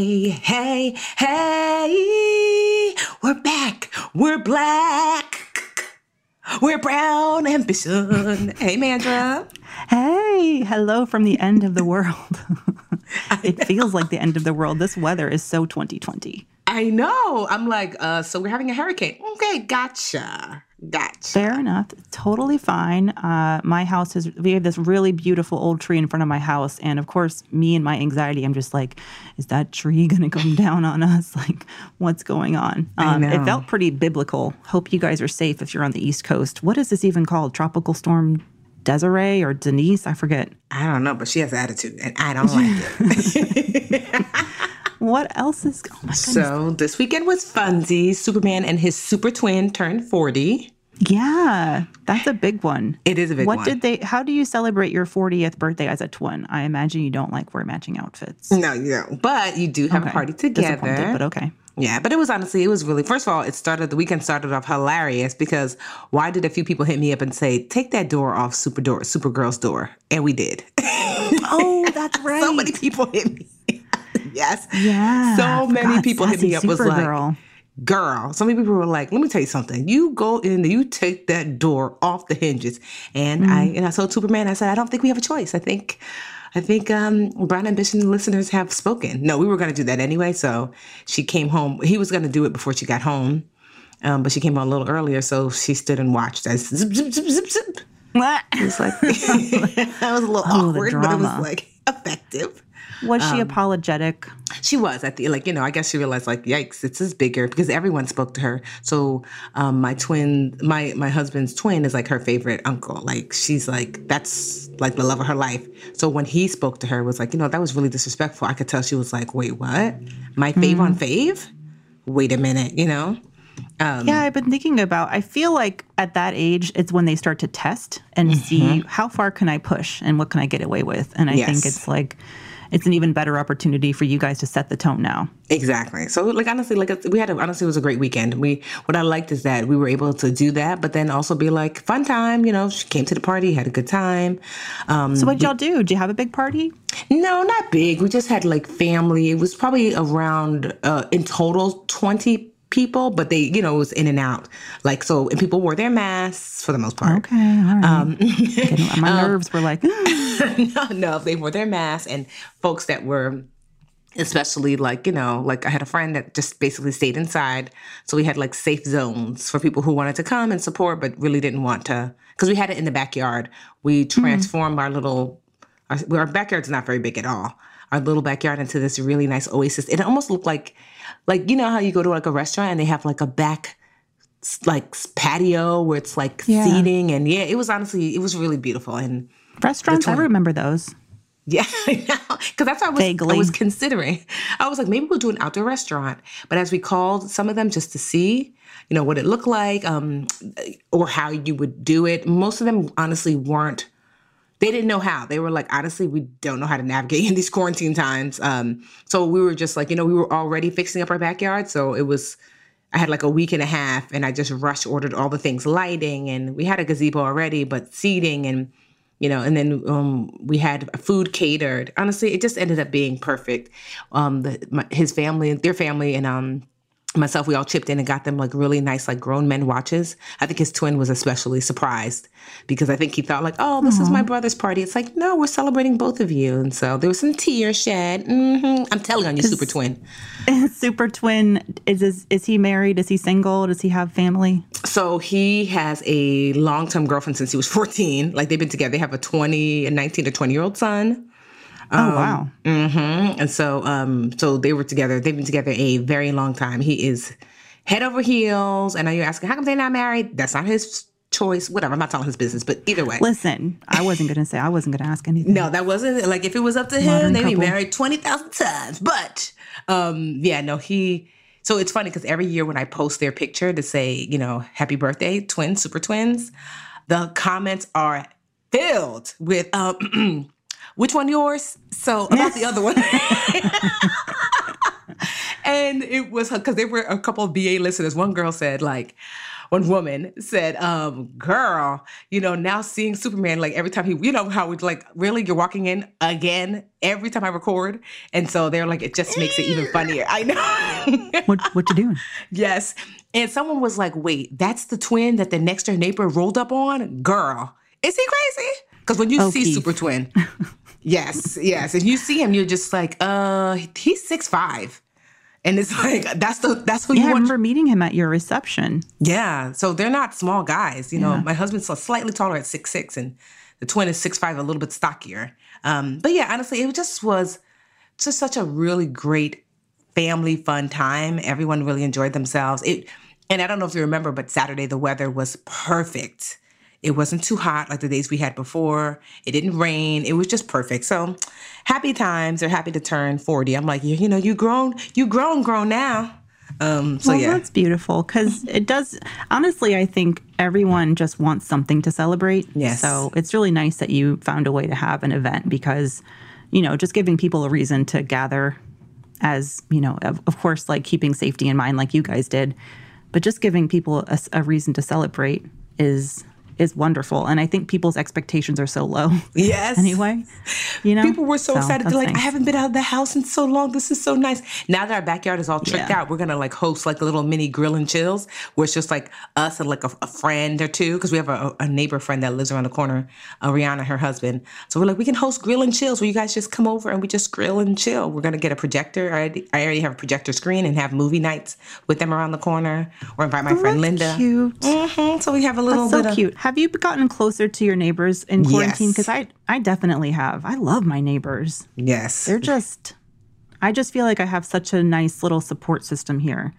Hey, hey, hey, we're back. We're black. We're brown and ambition. Hey, Mandra. Hey, hello from the end of the world. it feels like the end of the world. This weather is so 2020. I know. I'm like, uh, so we're having a hurricane. Okay, gotcha. Gotcha. Fair enough. Totally fine. Uh, my house is, we have this really beautiful old tree in front of my house. And of course, me and my anxiety, I'm just like, is that tree going to come down on us? Like, what's going on? Um, it felt pretty biblical. Hope you guys are safe if you're on the East Coast. What is this even called? Tropical Storm Desiree or Denise? I forget. I don't know, but she has attitude and I don't like it. What else is? Oh my goodness. so this weekend was funsies. Superman and his super twin turned 40. Yeah, that's a big one. It is a big what one. What did they? How do you celebrate your 40th birthday as a twin? I imagine you don't like wear matching outfits. No, you don't. But you do have a Okay. party Disappointed, together. but okay. Yeah, but it was honestly, it was really, first of all, it started, the weekend started off hilarious because why did a few people hit me up and say, take that door off Super door, Supergirl's door? And we did. Oh, that's right. so many people hit me. Yes. Yeah. So many people hit me up was like, girl. So many people were like, let me tell you something. You go in there, you take that door off the hinges. And I Mm-hmm. and I told Superman, I said, I don't think we have a choice. I think I think um Brown Ambition listeners have spoken. No, we were gonna do that anyway. So she came home. He was gonna do it before she got home. Um, but she came home a little earlier, so she stood and watched as zip, zip, zip, zip, zip. It was like that was a little Oh, awkward, but it was like effective. Was um, she apologetic? She was at the like you know I guess she realized like yikes this is bigger because everyone spoke to her. So um, my twin, my my husband's twin is like her favorite uncle. Like she's like that's like the love of her life. So when he spoke to her, was like you know that was really disrespectful. I could tell she was like wait what my fave on fave? Wait a minute, you know. Um, Yeah, I've been thinking about. I feel like at that age, it's when they start to test and see how far can I push and what can I get away with. And I Mm-hmm. Yes. think it's like it's an even better opportunity for you guys to set the tone now. Exactly. So, like honestly, like we had a, honestly, it was a great weekend. We what I liked is that we were able to do that, but then also be like fun time. You know, she came to the party, had a good time. Um, So what did y'all do? Did you have a big party? no, not big. We just had like family. It was probably around uh, in total twenty people, but they, you know, it was in and out. Like so, and people wore their masks for the most part. Okay, all right. Um, my nerves were like, no, no, they wore their masks, and folks that were especially like you know like i had a friend that just basically stayed inside so we had like safe zones for people who wanted to come and support but really didn't want to because we had it in the backyard we transformed our little our, our backyard's not very big at all our little backyard into this really nice oasis it almost looked like like you know how you go to like a restaurant and they have like a back like patio where it's like Yeah. seating and yeah it was honestly it was really beautiful and restaurants. I remember those. yeah, because that's what I was, I was considering. I was like, maybe we'll do an outdoor restaurant. But as we called some of them just to see, you know, what it looked like, um, or how you would do it. Most of them honestly weren't. They didn't know how. They were like, honestly, we don't know how to navigate in these quarantine times. Um, so we were just like, you know, we were already fixing up our backyard, so it was. I had like a week and a half, and I just rush ordered all the things, lighting, and we had a gazebo already, but seating and you know, and then um, we had food catered. Honestly, it just ended up being perfect. Um, the, my, his family, their family, and um, myself, we all chipped in and got them like really nice, like grown men watches. I think his twin was especially surprised because I think he thought like, oh, this Aww. is my brother's party. It's like, no, we're celebrating both of you. And so there was some tears shed. Mm-hmm. I'm telling on you, is, super twin. Super twin is, is is he married? Is he single? Does he have family? So he has a long term girlfriend since he was 14. Like they've been together. They have a 20, a 19 to 20 year old son. Oh um, wow. Mm-hmm. And so, um, so they were together. They've been together a very long time. He is head over heels. And now you're asking, how come they're not married? That's not his choice. Whatever. I'm not telling his business, but either way. Listen, I wasn't gonna say. I wasn't gonna ask anything. No, that wasn't like if it was up to him, they'd be married twenty thousand times. But um, yeah, no, he. So it's funny because every year when I post their picture to say, you know, happy birthday, twins, super twins, the comments are filled with um, which one yours? So about the other one. and it was because there were a couple of BA listeners. One girl said, like, one woman said, um, girl, you know, now seeing Superman, like every time he, you know, how we like, really, you're walking in again every time I record. And so they're like, it just makes it even funnier. I know. what, what you doing? Yes. And someone was like, wait, that's the twin that the next door neighbor rolled up on? Girl, is he crazy? Because when you oh, see Keith. Super Twin, yes, yes. If you see him, you're just like, uh, he's six five. And it's like that's the that's who yeah, you want. I remember meeting him at your reception. Yeah. So they're not small guys. You know, my husband's slightly taller at six six and the twin is six five, a little bit stockier. Um, but yeah, honestly, it just was just such a really great family fun time. Everyone really enjoyed themselves. It and I don't know if you remember, but Saturday the weather was perfect. It wasn't too hot like the days we had before. It didn't rain. It was just perfect. So happy times. They're happy to turn 40. I'm like, you, you know, you grown, you grown, grown now. Um, so well, yeah, that's beautiful because it does. Honestly, I think everyone just wants something to celebrate. Yes. So it's really nice that you found a way to have an event because, you know, just giving people a reason to gather, as you know, of, of course, like keeping safety in mind, like you guys did, but just giving people a, a reason to celebrate is is wonderful. And I think people's expectations are so low. Yes. anyway, you know, people were so, so excited. They're like, nice. I haven't been out of the house in so long. This is so nice. Now that our backyard is all tricked yeah. out, we're gonna like host like a little mini grill and chills, where it's just like us and like a, a friend or two, because we have a, a, neighbor friend that lives around the corner, uh, Rihanna, her husband. So we're like, we can host grill and chills where you guys just come over and we just grill and chill. We're gonna get a projector. I already, I already have a projector screen and have movie nights with them around the corner, or invite my oh, friend Linda. Cute. Mm-hmm. So we have a little that's so bit cute. Of, have you gotten closer to your neighbors in quarantine? Because yes. I I definitely have. I love my neighbors. Yes. They're just I just feel like I have such a nice little support system here.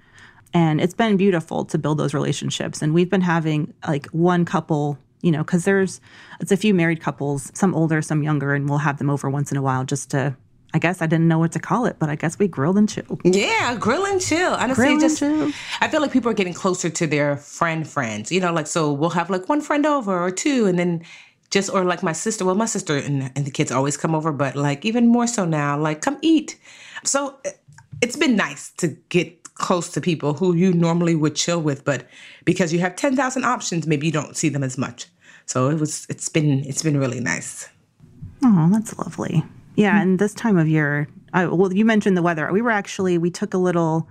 And it's been beautiful to build those relationships. And we've been having like one couple, you know, because there's it's a few married couples, some older, some younger, and we'll have them over once in a while just to I guess I didn't know what to call it, but I guess we grilled and chilled. Yeah, grill and chill. Honestly, grill just chill. I feel like people are getting closer to their friend friends. You know, like so we'll have like one friend over or two, and then just or like my sister. Well, my sister and, and the kids always come over, but like even more so now, like come eat. So eh, it's been nice to get close to people who you normally would chill with, but because you have ten thousand options, maybe you don't see them as much. So it was. It's been. It's been really nice. Oh, that's lovely. Yeah, mm-hmm. and this time of year, I, well, you mentioned the weather. We were actually we took a little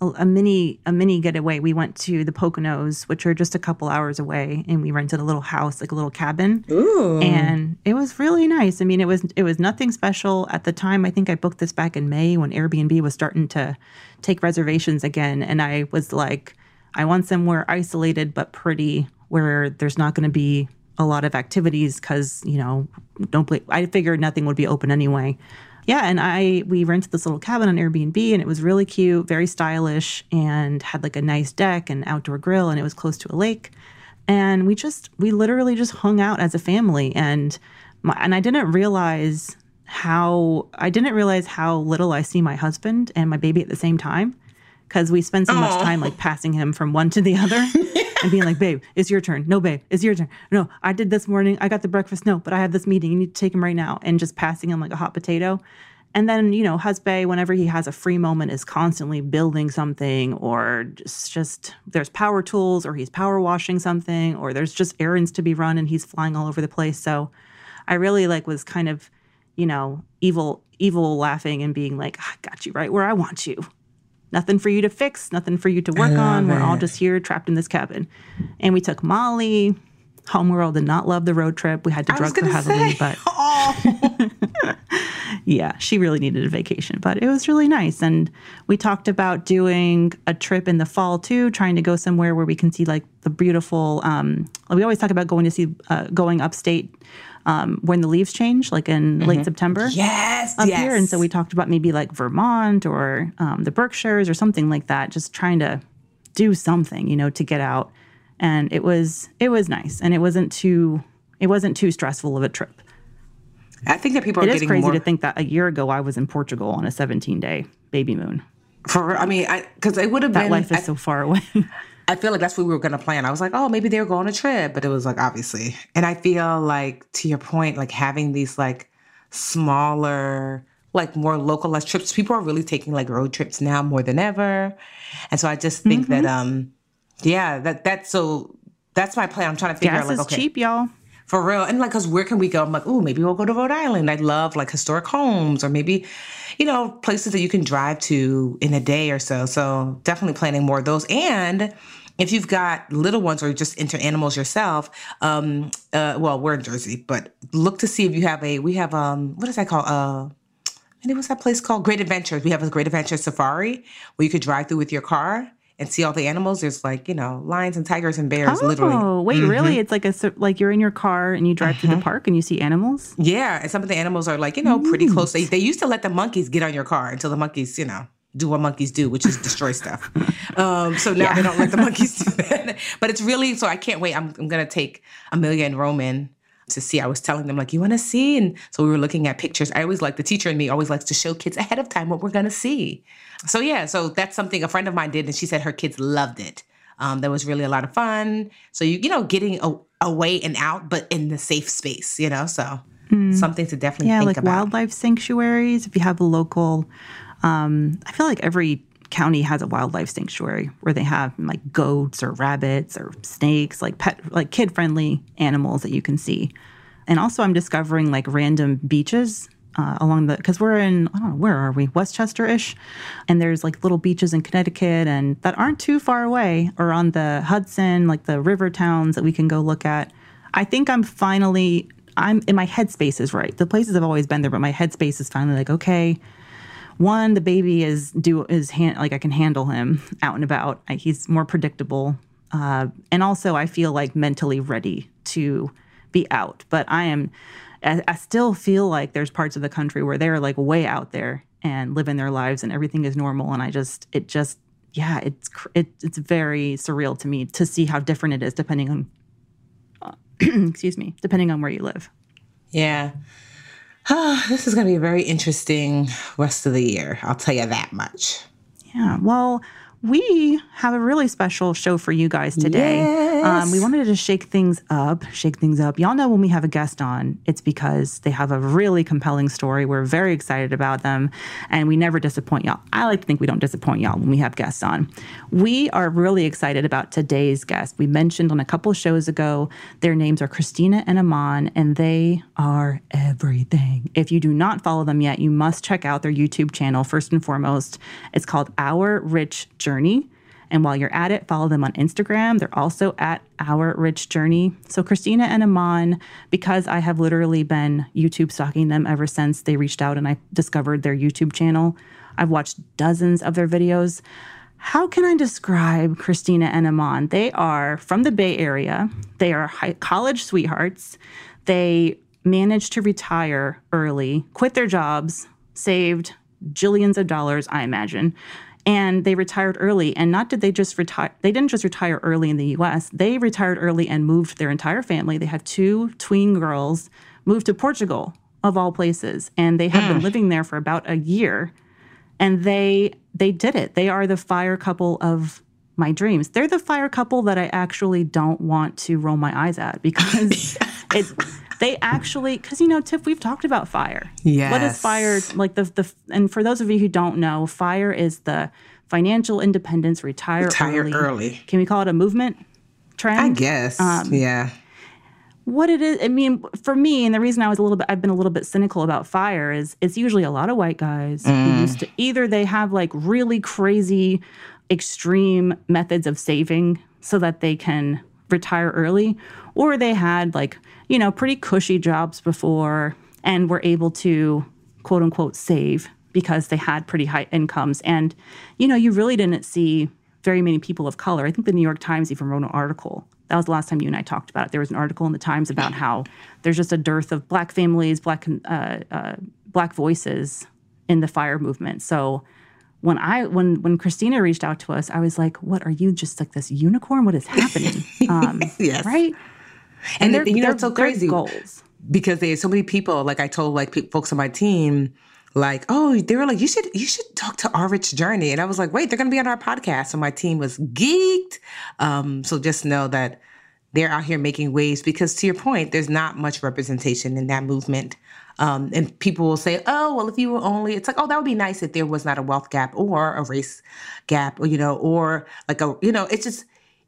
a, a, mini a mini getaway. We went to the Poconos, which are just a couple hours away, and we rented a little house, like a little cabin. Ooh. And it was really nice. I mean, it was it was nothing special at the time. I think I booked this back in May when Airbnb was starting to take reservations again, and I was like, I want somewhere isolated but pretty, where there's not going to be a lot of activities because you know don't play, I figured nothing would be open anyway. Yeah, and I we rented this little cabin on Airbnb and it was really cute, very stylish, and had like a nice deck and outdoor grill, and it was close to a lake. And we just we literally just hung out as a family, and my, and I didn't realize how I didn't realize how little I see my husband and my baby at the same time because we spend so Aww. much time like passing him from one to the other. and being like, babe, it's your turn. No, babe, it's your turn. No, I did this morning. I got the breakfast. No, but I have this meeting. You need to take him right now. And just passing him like a hot potato. And then, you know, husband, whenever he has a free moment, is constantly building something or just, just there's power tools or he's power washing something or there's just errands to be run and he's flying all over the place. So I really like was kind of, you know, evil, evil laughing and being like, I got you right where I want you. Nothing for you to fix, nothing for you to work on. We're all just here trapped in this cabin. And we took Molly. Homeworld did not love the road trip. We had to I drug her heavily, say, but oh, yeah, she really needed a vacation, but it was really nice. And we talked about doing a trip in the fall too, trying to go somewhere where we can see like the beautiful. Um, we always talk about going to see uh, going upstate um, when the leaves change, like in late September. yes, Up yes. here, and so we talked about maybe like Vermont or um, the Berkshires or something like that. Just trying to do something, you know, to get out. And it was it was nice, and it wasn't too it wasn't too stressful of a trip. I think that people are It is getting crazy more to think that a year ago I was in Portugal on a 17 day baby moon. for. I mean, I because it would have been That been. life is I, so far away. I feel like that's what we were going to plan. I was like, oh, maybe they were going on a trip, but it was like obviously. And I feel like to your point, like having these like smaller, like more localized trips. People are really taking like road trips now more than ever, and so I just think that Mm-hmm. um, yeah, that that's so. That's my plan. I'm trying to figure Gas out like is okay, cheap, y'all. for real. And like, cause where can we go? I'm like, oh, maybe we'll go to Rhode Island. I love like historic homes or maybe, you know, places that you can drive to in a day or so. So definitely planning more of those. And if you've got little ones or just into animals yourself, um, uh, well, we're in Jersey, but look to see if you have a, we have, um, what is that called? Uh, and what's that place called? Great Adventures. We have a Great Adventure Safari where you could drive through with your car and see all the animals. There's like, you know, lions and tigers and bears, literally. Oh, wait, Mm-hmm. really? It's like a like you're in your car and you drive through the park and you see animals. Yeah, and some of the animals are like, you know, pretty close. They, they used to let the monkeys get on your car until the monkeys, you know, do what monkeys do, which is destroy stuff. Um, so now they don't let the monkeys do that. But it's really, so I can't wait. I'm, I'm going to take Amelia and Roman to see. I was telling them, like, you want to see? And so we were looking at pictures. I always like, the teacher in me always likes to show kids ahead of time what we're going to see. So yeah, so that's something a friend of mine did, and she said her kids loved it. Um, that was really a lot of fun. So you, you know, getting a, away and out, but in the safe space, you know, so something to definitely Yeah, think like about. wildlife sanctuaries. If you have a local, um, I feel like every county has a wildlife sanctuary where they have like goats or rabbits or snakes, like pet, like kid friendly animals that you can see. And also, I'm discovering like random beaches uh, along the because we're in I don't know where are we Westchester ish, and there's like little beaches in Connecticut and that aren't too far away or on the Hudson, like the river towns that we can go look at. I think I'm finally I'm in my headspace is right. The places have always been there, but my headspace is finally like okay. One, the baby is do is hand, like I can handle him out and about. I, he's more predictable, uh, and also I feel like mentally ready to be out. But I am, I, I still feel like there's parts of the country where they're like way out there and living their lives and everything is normal. And I just, it just, yeah, it's it, it's very surreal to me to see how different it is depending on, excuse me, depending on where you live. Yeah. this is going to be a very interesting rest of the year. I'll tell you that much. Yeah. Well, we have a really special show for you guys today. Um, we wanted to shake things up, shake things up. Y'all know when we have a guest on, it's because they have a really compelling story. We're very excited about them, and we never disappoint y'all. I like to think we don't disappoint y'all when we have guests on. We are really excited about today's guest. We mentioned on a couple shows ago, their names are Christina and Amon, and they are everything. If you do not follow them yet, you must check out their YouTube channel first and foremost. It's called Our Rich Journey. And while you're at it, follow them on Instagram. They're also at Our Rich Journey. So, Christina and Amon, because I have literally been YouTube stalking them ever since they reached out and I discovered their YouTube channel, I've watched dozens of their videos. How can I describe Christina and Amon? They are from the Bay Area, they are high, college sweethearts. They managed to retire early, quit their jobs, saved jillions of dollars, I imagine. And they retired early. And not did they just retire, they didn't just retire early in the US, they retired early and moved their entire family. They have two tween girls, moved to Portugal, of all places. And they have been mm. living there for about a year. And they they did it. They are the fire couple of my dreams. They're the fire couple that I actually don't want to roll my eyes at because it they actually because you know Tiff we've talked about fire. Yeah. What is fire like the the and for those of you who don't know, fire is the financial independence retire, Retire early. early. Can we call it a movement trend? I guess. Um, yeah. what it is i mean for me and the reason i was a little bit i've been a little bit cynical about fire is it's usually a lot of white guys who used to either they have like really crazy extreme methods of saving so that they can retire early or they had like you know pretty cushy jobs before and were able to quote unquote save because they had pretty high incomes and you know you really didn't see very many people of color i think the new york times even wrote an article that was the last time you and I talked about it. There was an article in the Times about how there's just a dearth of black families, black uh, uh, black voices in the fire movement. So when I when when Christina reached out to us, I was like, "What are you just like this unicorn? What is happening?" Um, Yes. right. And, they're- you know, it's so crazy goals. because there's so many people. Like I told like pe- folks on my team, like, oh, they were like, you should you should talk to Our Rich Journey, and I was like, wait, they're gonna be on our podcast. So my team was geeked. Um, so just know that they're out here making waves because to your point, there's not much representation in that movement. Um, and people will say, oh, well, if you were only, it's like, oh, that would be nice if there was not a wealth gap or a race gap, or, you know, or like a, you know, it's just,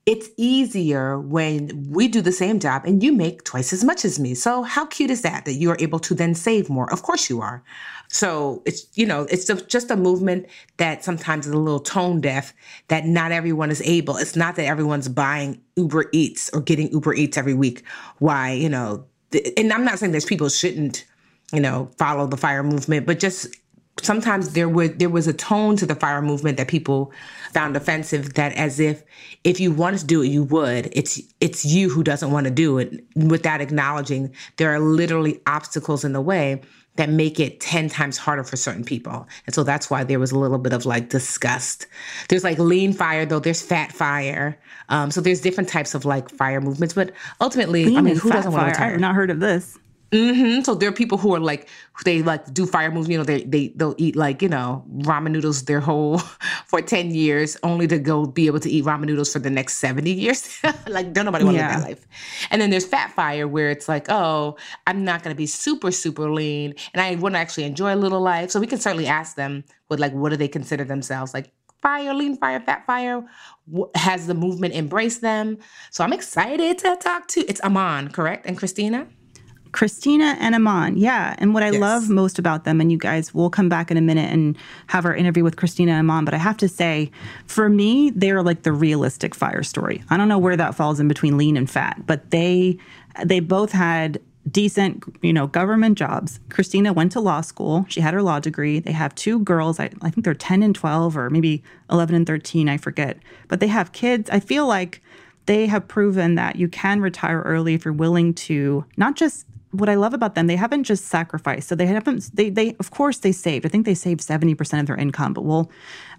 it's easier when we do the same job and you make twice as much as me. So how cute is that that you are able to then save more? Of course you are. So it's you know it's just a movement that sometimes is a little tone deaf. That not everyone is able. It's not that everyone's buying Uber Eats or getting Uber Eats every week. Why you know? And I'm not saying that people shouldn't you know follow the fire movement, but just sometimes there would there was a tone to the fire movement that people found offensive that as if if you wanted to do it you would. It's it's you who doesn't want to do it. Without acknowledging there are literally obstacles in the way that make it 10 times harder for certain people. And so that's why there was a little bit of like disgust. There's like lean fire though. There's fat fire. Um, so there's different types of like fire movements. But ultimately i Lean mean and who doesn't want to fire. retire? I've not heard of this. Hmm So there are people who are like they like do fire moves. You know, they they they'll eat like you know ramen noodles their whole for ten years, only to go be able to eat ramen noodles for the next seventy years. like don't nobody want to Yeah. live that life. And then there's fat fire where it's like, oh, I'm not gonna be super super lean, and I want to actually enjoy a little life. So we can certainly ask them what like what do they consider themselves like. Fire, lean fire, fat fire. Has the movement embraced them? So I'm excited to talk to. It's Amon, correct, and Christina. Christina and Amon. Yeah. And what I Yes. love most about them, and you guys will come back in a minute and have our interview with Christina and Amon, but I have to say, for me, they're like the realistic fire story. I don't know where that falls in between lean and fat, but they they both had decent, you know, government jobs. Christina went to law school. She had her law degree. They have two girls. I, I think they're 10 and 12 or maybe 11 and 13, I forget. But they have kids. I feel like they have proven that you can retire early if you're willing to not just what I love about them, they haven't just sacrificed. So they haven't they they of course they saved. I think they saved 70% of their income, but we'll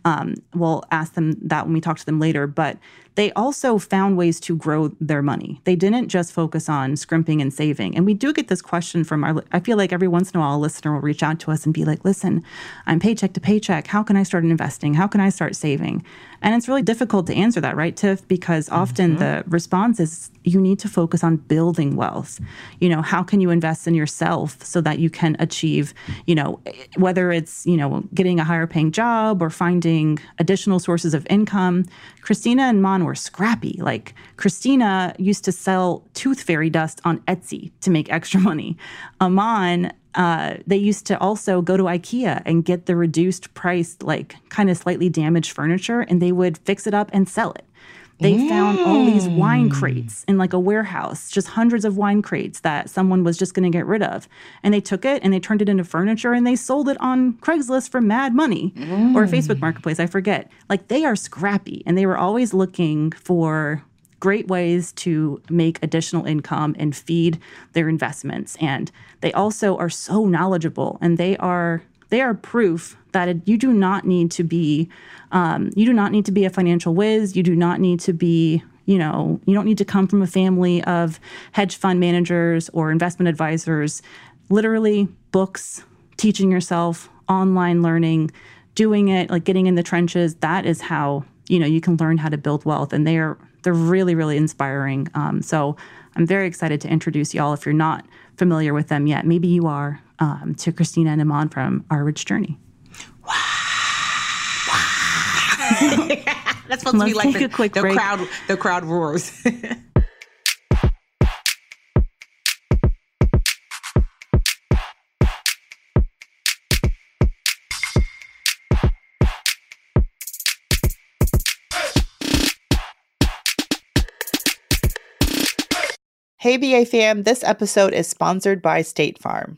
um, we'll ask them that when we talk to them later. But they also found ways to grow their money. They didn't just focus on scrimping and saving. And we do get this question from our, I feel like every once in a while a listener will reach out to us and be like, listen, I'm paycheck to paycheck. How can I start investing? How can I start saving? And it's really difficult to answer that, right, Tiff? Because often the response is you need to focus on building wealth. You know, how can you invest in yourself so that you can achieve, you know, whether it's, you know, getting a higher paying job or finding additional sources of income. Christina and Mon were scrappy. Like Christina used to sell tooth fairy dust on Etsy to make extra money. Amon, uh, they used to also go to IKEA and get the reduced price, like kind of slightly damaged furniture, and they would fix it up and sell it. They found all these wine mm. crates in like a warehouse, just hundreds of wine crates that someone was just going to get rid of. And they took it and they turned it into furniture and they sold it on Craigslist for mad money or mm. Facebook Marketplace, I forget. Like they are scrappy and they were always looking for great ways to make additional income and feed their investments. And they also are so knowledgeable and they are they are proof that you do not need to be um, you do not need to be a financial whiz. You do not need to be you know you don't need to come from a family of hedge fund managers or investment advisors. Literally books teaching yourself online learning doing it like getting in the trenches. That is how you know you can learn how to build wealth and they're they're really really inspiring. Um, so i'm very excited to introduce y'all if you're not familiar with them yet. Maybe you are um, to christina and Amon from our rich journey that's supposed Let's to be like the, the break. crowd. The crowd roars. Hey, BA fam, this episode is sponsored by State Farm.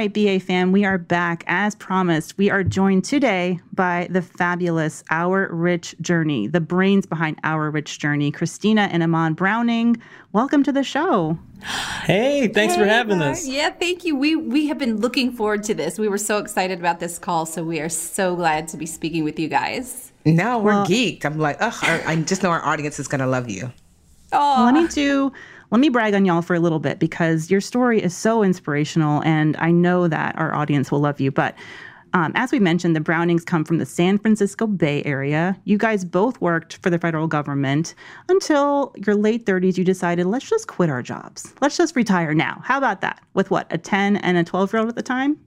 Right, BA fam, we are back as promised. We are joined today by the fabulous Our Rich Journey, the brains behind Our Rich Journey, Christina and Amon Browning. Welcome to the show. Hey, thanks hey, for having us. Yeah, thank you. We we have been looking forward to this. We were so excited about this call, so we are so glad to be speaking with you guys. Now we're well, geeked. I'm like, oh, I just know our audience is going to love you. Oh, let me do let me brag on y'all for a little bit because your story is so inspirational, and I know that our audience will love you. But um, as we mentioned, the Brownings come from the San Francisco Bay Area. You guys both worked for the federal government until your late 30s. You decided, let's just quit our jobs. Let's just retire now. How about that? With what, a 10 and a 12 year old at the time?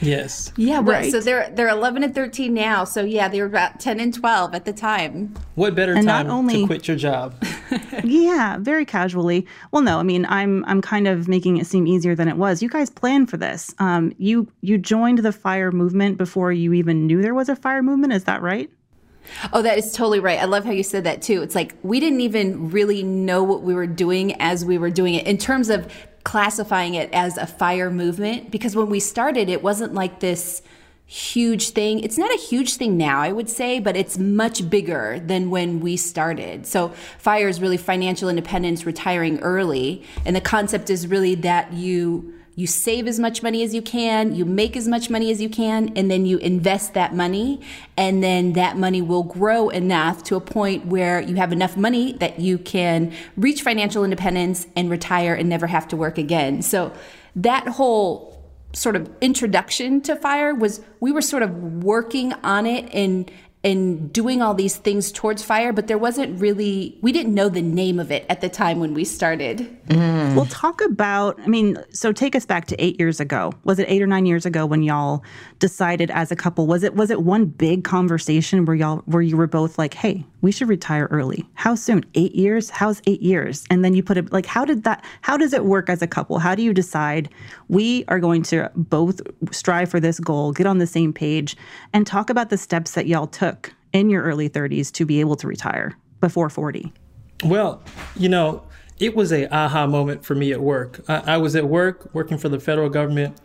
Yes. Yeah, right. So they're they're 11 and 13 now. So yeah, they were about 10 and 12 at the time. What better and time not only, to quit your job? yeah, very casually. Well, no, I mean, I'm I'm kind of making it seem easier than it was. You guys planned for this. Um, you you joined the fire movement before you even knew there was a fire movement. Is that right? Oh, that is totally right. I love how you said that too. It's like we didn't even really know what we were doing as we were doing it in terms of classifying it as a fire movement because when we started, it wasn't like this huge thing. It's not a huge thing now, I would say, but it's much bigger than when we started. So, FIRE is really financial independence, retiring early. And the concept is really that you you save as much money as you can, you make as much money as you can, and then you invest that money. And then that money will grow enough to a point where you have enough money that you can reach financial independence and retire and never have to work again. So that whole sort of introduction to fire was we were sort of working on it and and doing all these things towards fire, but there wasn't really, we didn't know the name of it at the time when we started. Mm. We'll talk about, I mean, so take us back to eight years ago. Was it eight or nine years ago when y'all decided as a couple? Was it was it one big conversation where y'all where you were both like, hey, we should retire early? How soon? Eight years? How's eight years? And then you put it like, how did that how does it work as a couple? How do you decide we are going to both strive for this goal, get on the same page, and talk about the steps that y'all took in your early 30s to be able to retire before 40? Well, you know, it was a aha moment for me at work. I, I, was at work working for the federal government,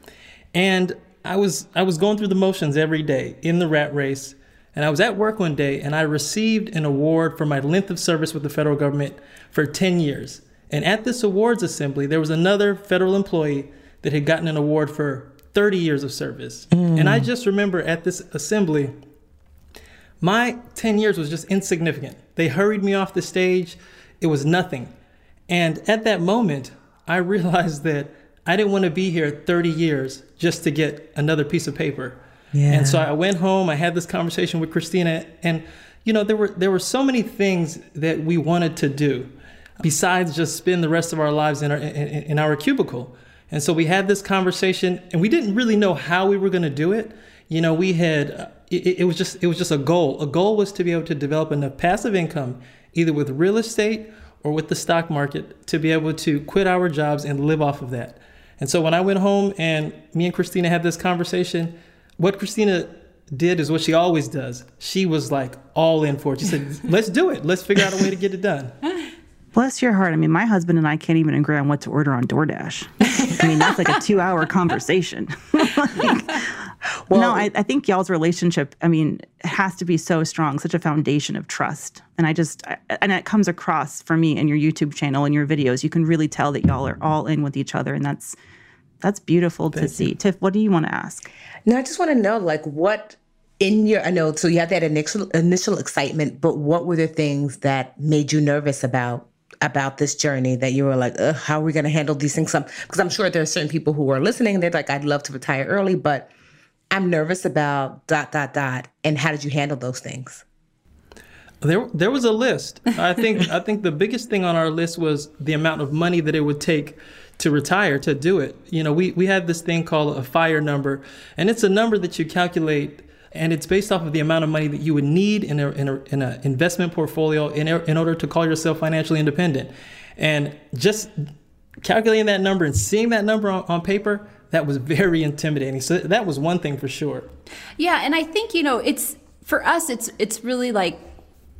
and I was I was going through the motions every day in the rat race. And I was at work one day, and I received an award for my length of service with the federal government for 10 years. And at this awards assembly, there was another federal employee that had gotten an award for 30 years of service. Mm. And I just remember at this assembly, my 10 years was just insignificant. They hurried me off the stage, it was nothing. And at that moment, I realized that I didn't want to be here 30 years just to get another piece of paper. Yeah. And so I went home, I had this conversation with Christina, and you know, there were there were so many things that we wanted to do besides just spend the rest of our lives in our in, in our cubicle. And so we had this conversation, and we didn't really know how we were going to do it. You know, we had uh, it, it, was just it was just a goal. A goal was to be able to develop enough passive income, either with real estate or with the stock market, to be able to quit our jobs and live off of that. And so when I went home and me and Christina had this conversation, what Christina did is what she always does. She was like all in for it. She said, "Let's do it. Let's figure out a way to get it done." Bless your heart. I mean, my husband and I can't even agree on what to order on DoorDash. I mean, that's like a two hour conversation. like, well, no, I, I think y'all's relationship, I mean, has to be so strong, such a foundation of trust. And I just, I, and it comes across for me in your YouTube channel and your videos. You can really tell that y'all are all in with each other. And that's, that's beautiful to see. Tiff, what do you want to ask? No, I just want to know, like, what in your, I know, so you had that initial initial excitement, but what were the things that made you nervous about about this journey that you were like, how are we going to handle these things? Because I'm sure there are certain people who are listening. They're like, I'd love to retire early, but I'm nervous about dot dot dot. And how did you handle those things? There, there was a list. I think, I think the biggest thing on our list was the amount of money that it would take to retire to do it. You know, we we had this thing called a fire number, and it's a number that you calculate and it's based off of the amount of money that you would need in a in a, in a investment portfolio in, in order to call yourself financially independent. And just calculating that number and seeing that number on, on paper, that was very intimidating. So that was one thing for sure. Yeah, and I think you know it's for us. It's it's really like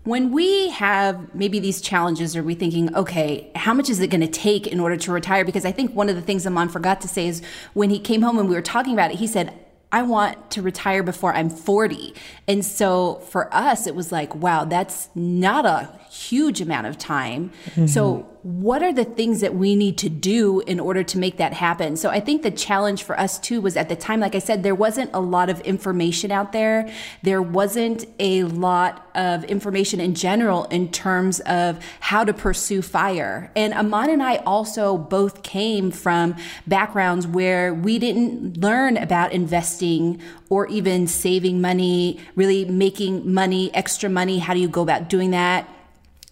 when we have maybe these challenges are we thinking okay how much is it going to take in order to retire because i think one of the things Amon forgot to say is when he came home and we were talking about it he said I want to retire before I'm 40. And so for us, it was like, wow, that's not a huge amount of time. Mm-hmm. So, what are the things that we need to do in order to make that happen? So, I think the challenge for us too was at the time, like I said, there wasn't a lot of information out there. There wasn't a lot of information in general in terms of how to pursue fire. And Amon and I also both came from backgrounds where we didn't learn about investing or even saving money, really making money, extra money. How do you go about doing that?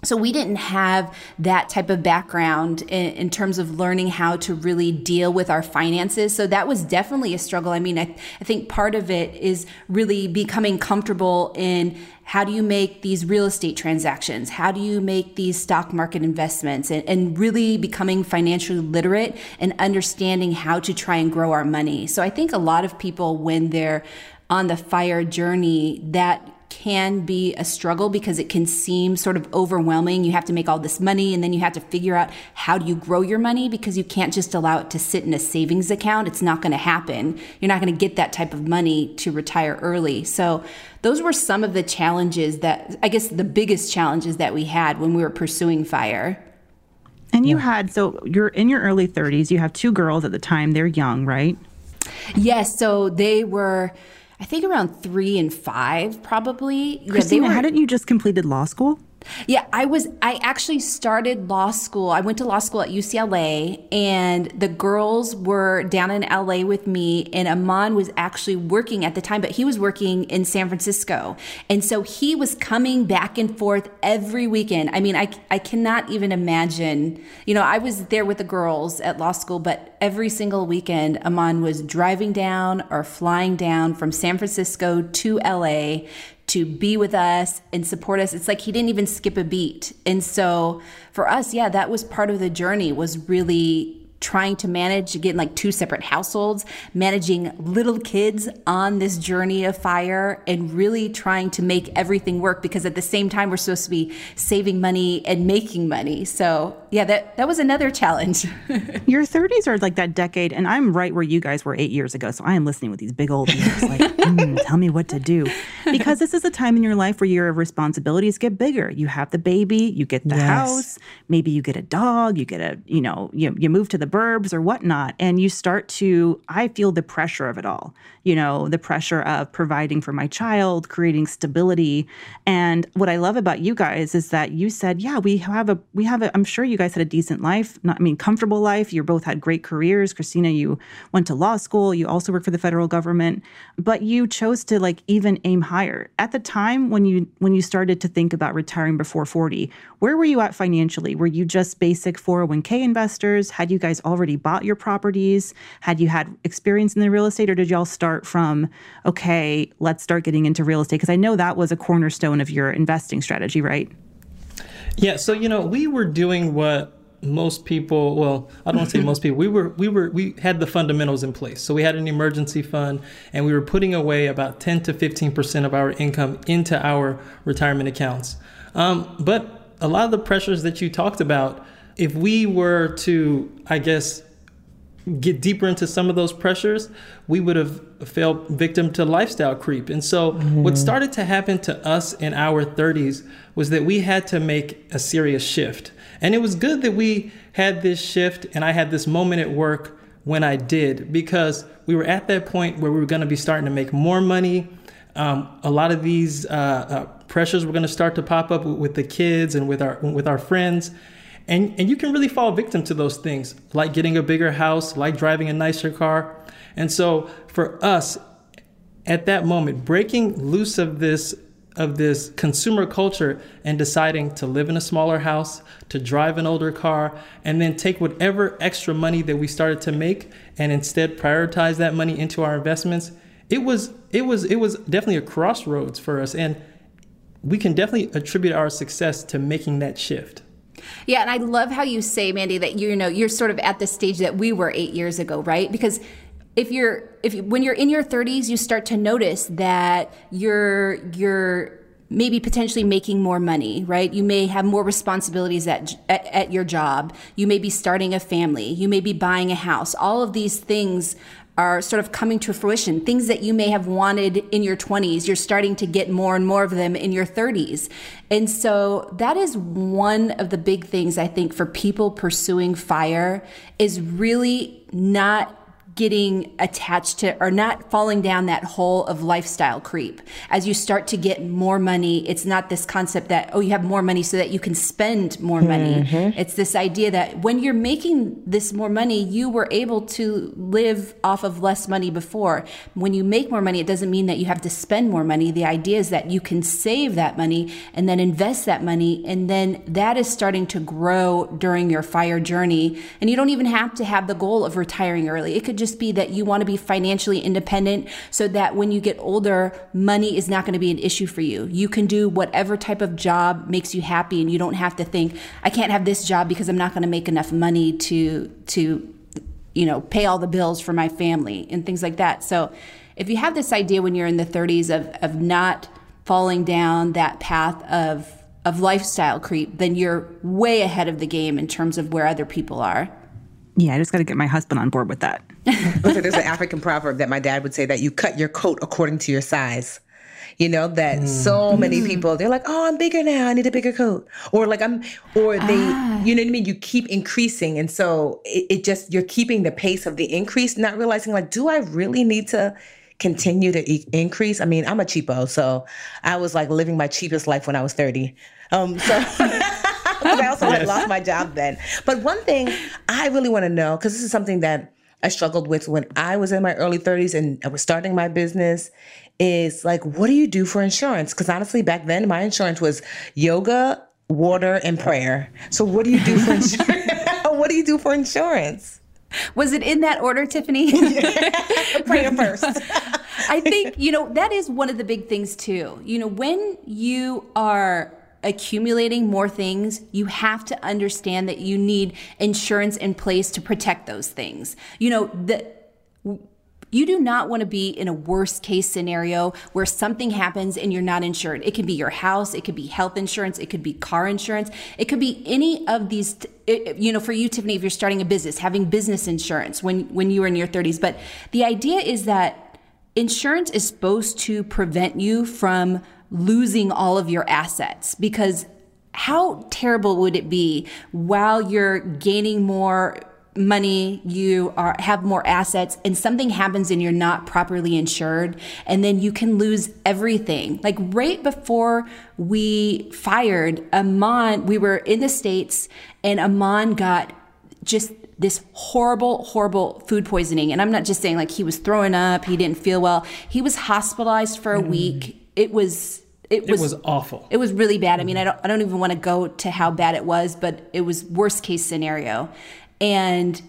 So we didn't have that type of background in, in, terms of learning how to really deal with our finances. So that was definitely a struggle. I mean, I, I think part of it is really becoming comfortable in how do you make these real estate transactions? How do you make these stock market investments? And, and really becoming financially literate and understanding how to try and grow our money. So I think a lot of people, when they're on the fire journey, that can be a struggle because it can seem sort of overwhelming. You have to make all this money and then you have to figure out how do you grow your money because you can't just allow it to sit in a savings account. It's not going to happen. You're not going to get that type of money to retire early. So, those were some of the challenges that I guess the biggest challenges that we had when we were pursuing fire. And you had so you're in your early 30s. You have two girls at the time. They're young, right? Yes, so they were I think around three and five, probably. Christina, yeah, were, hadn't you just completed law school? Yeah, I was. I actually started law school. I went to law school at UCLA, and the girls were down in LA with me. And Amon was actually working at the time, but he was working in San Francisco, and so he was coming back and forth every weekend. I mean, I I cannot even imagine. You know, I was there with the girls at law school, but every single weekend, Amon was driving down or flying down from San Francisco to LA to be with us and support us. It's like he didn't even skip a beat. And so for us, yeah, that was part of the journey was really trying to manage again like two separate households managing little kids on this journey of fire and really trying to make everything work because at the same time we're supposed to be saving money and making money so yeah that that was another challenge your 30s are like that decade and i'm right where you guys were eight years ago so i am listening with these big old ears like mm, tell me what to do because this is a time in your life where your responsibilities get bigger you have the baby you get the yes. house maybe you get a dog you get a you know you, you move to the the burbs or whatnot. And you start to, I feel the pressure of it all, you know, the pressure of providing for my child, creating stability. And what I love about you guys is that you said, yeah, we have a, we have a, I'm sure you guys had a decent life, not, I mean, comfortable life. You both had great careers. Christina, you went to law school. You also worked for the federal government, but you chose to like even aim higher. At the time when you, when you started to think about retiring before 40, where were you at financially? Were you just basic 401k investors? Had you guys already bought your properties? Had you had experience in the real estate, or did y'all start from, okay, let's start getting into real estate? Because I know that was a cornerstone of your investing strategy, right? Yeah. So, you know, we were doing what most people well i don't want to say most people we were we were we had the fundamentals in place so we had an emergency fund and we were putting away about 10 to 15 percent of our income into our retirement accounts um, but a lot of the pressures that you talked about if we were to, I guess, get deeper into some of those pressures, we would have fell victim to lifestyle creep. And so, mm-hmm. what started to happen to us in our 30s was that we had to make a serious shift. And it was good that we had this shift and I had this moment at work when I did because we were at that point where we were going to be starting to make more money. Um, a lot of these uh, uh, pressures were going to start to pop up with the kids and with our with our friends. And, and you can really fall victim to those things, like getting a bigger house, like driving a nicer car. And so for us, at that moment, breaking loose of this of this consumer culture and deciding to live in a smaller house, to drive an older car, and then take whatever extra money that we started to make and instead prioritize that money into our investments. It was it was it was definitely a crossroads for us and we can definitely attribute our success to making that shift. Yeah, and I love how you say, Mandy, that you know you're sort of at the stage that we were eight years ago, right? Because if you're if you, when you're in your 30s, you start to notice that you're you're maybe potentially making more money, right? You may have more responsibilities at, at, at your job. You may be starting a family. You may be buying a house. All of these things are sort of coming to fruition. Things that you may have wanted in your 20s, you're starting to get more and more of them in your 30s. And so that is one of the big things I think for people pursuing fire is really not getting attached to or not falling down that hole of lifestyle creep. As you start to get more money, it's not this concept that, oh, you have more money so that you can spend more money. Mm-hmm. It's this idea that when you're making this more money, you were able to live off of less money before. When you make more money, it doesn't mean that you have to spend more money. The idea is that you can save that money and then invest that money. And then that is starting to grow during your fire journey. And you don't even have to have the goal of retiring early. It could just just be that you want to be financially independent so that when you get older, money is not going to be an issue for you. You can do whatever type of job makes you happy and you don't have to think, I can't have this job because I'm not going to make enough money to to you know, pay all the bills for my family and things like that. So, if you have this idea when you're in the 30s of of not falling down that path of of lifestyle creep, then you're way ahead of the game in terms of where other people are. Yeah, I just got to get my husband on board with that. There's an African proverb that my dad would say that you cut your coat according to your size. You know that mm. so many mm. people they're like, "Oh, I'm bigger now. I need a bigger coat," or like I'm, or they, ah. you know what I mean. You keep increasing, and so it, it just you're keeping the pace of the increase, not realizing like, do I really need to continue to e- increase? I mean, I'm a cheapo, so I was like living my cheapest life when I was 30. Um, so. because I also had lost my job then. But one thing I really want to know, because this is something that I struggled with when I was in my early 30s and I was starting my business, is like, what do you do for insurance? Because honestly, back then, my insurance was yoga, water, and prayer. So what do you do for insurance? what do you do for insurance? Was it in that order, Tiffany? prayer first. I think, you know, that is one of the big things too. You know, when you are accumulating more things, you have to understand that you need insurance in place to protect those things. You know, the you do not want to be in a worst case scenario where something happens and you're not insured. It can be your house, it could be health insurance, it could be car insurance, it could be any of these you know for you Tiffany if you're starting a business, having business insurance when when you were in your 30s, but the idea is that insurance is supposed to prevent you from losing all of your assets because how terrible would it be while you're gaining more money, you are have more assets and something happens and you're not properly insured and then you can lose everything. Like right before we fired Amon, we were in the states and Amon got just this horrible, horrible food poisoning. And I'm not just saying like he was throwing up, he didn't feel well. He was hospitalized for a mm. week it was it was, it was awful. It was really bad. I mean, I don't I don't even want to go to how bad it was, but it was worst case scenario. And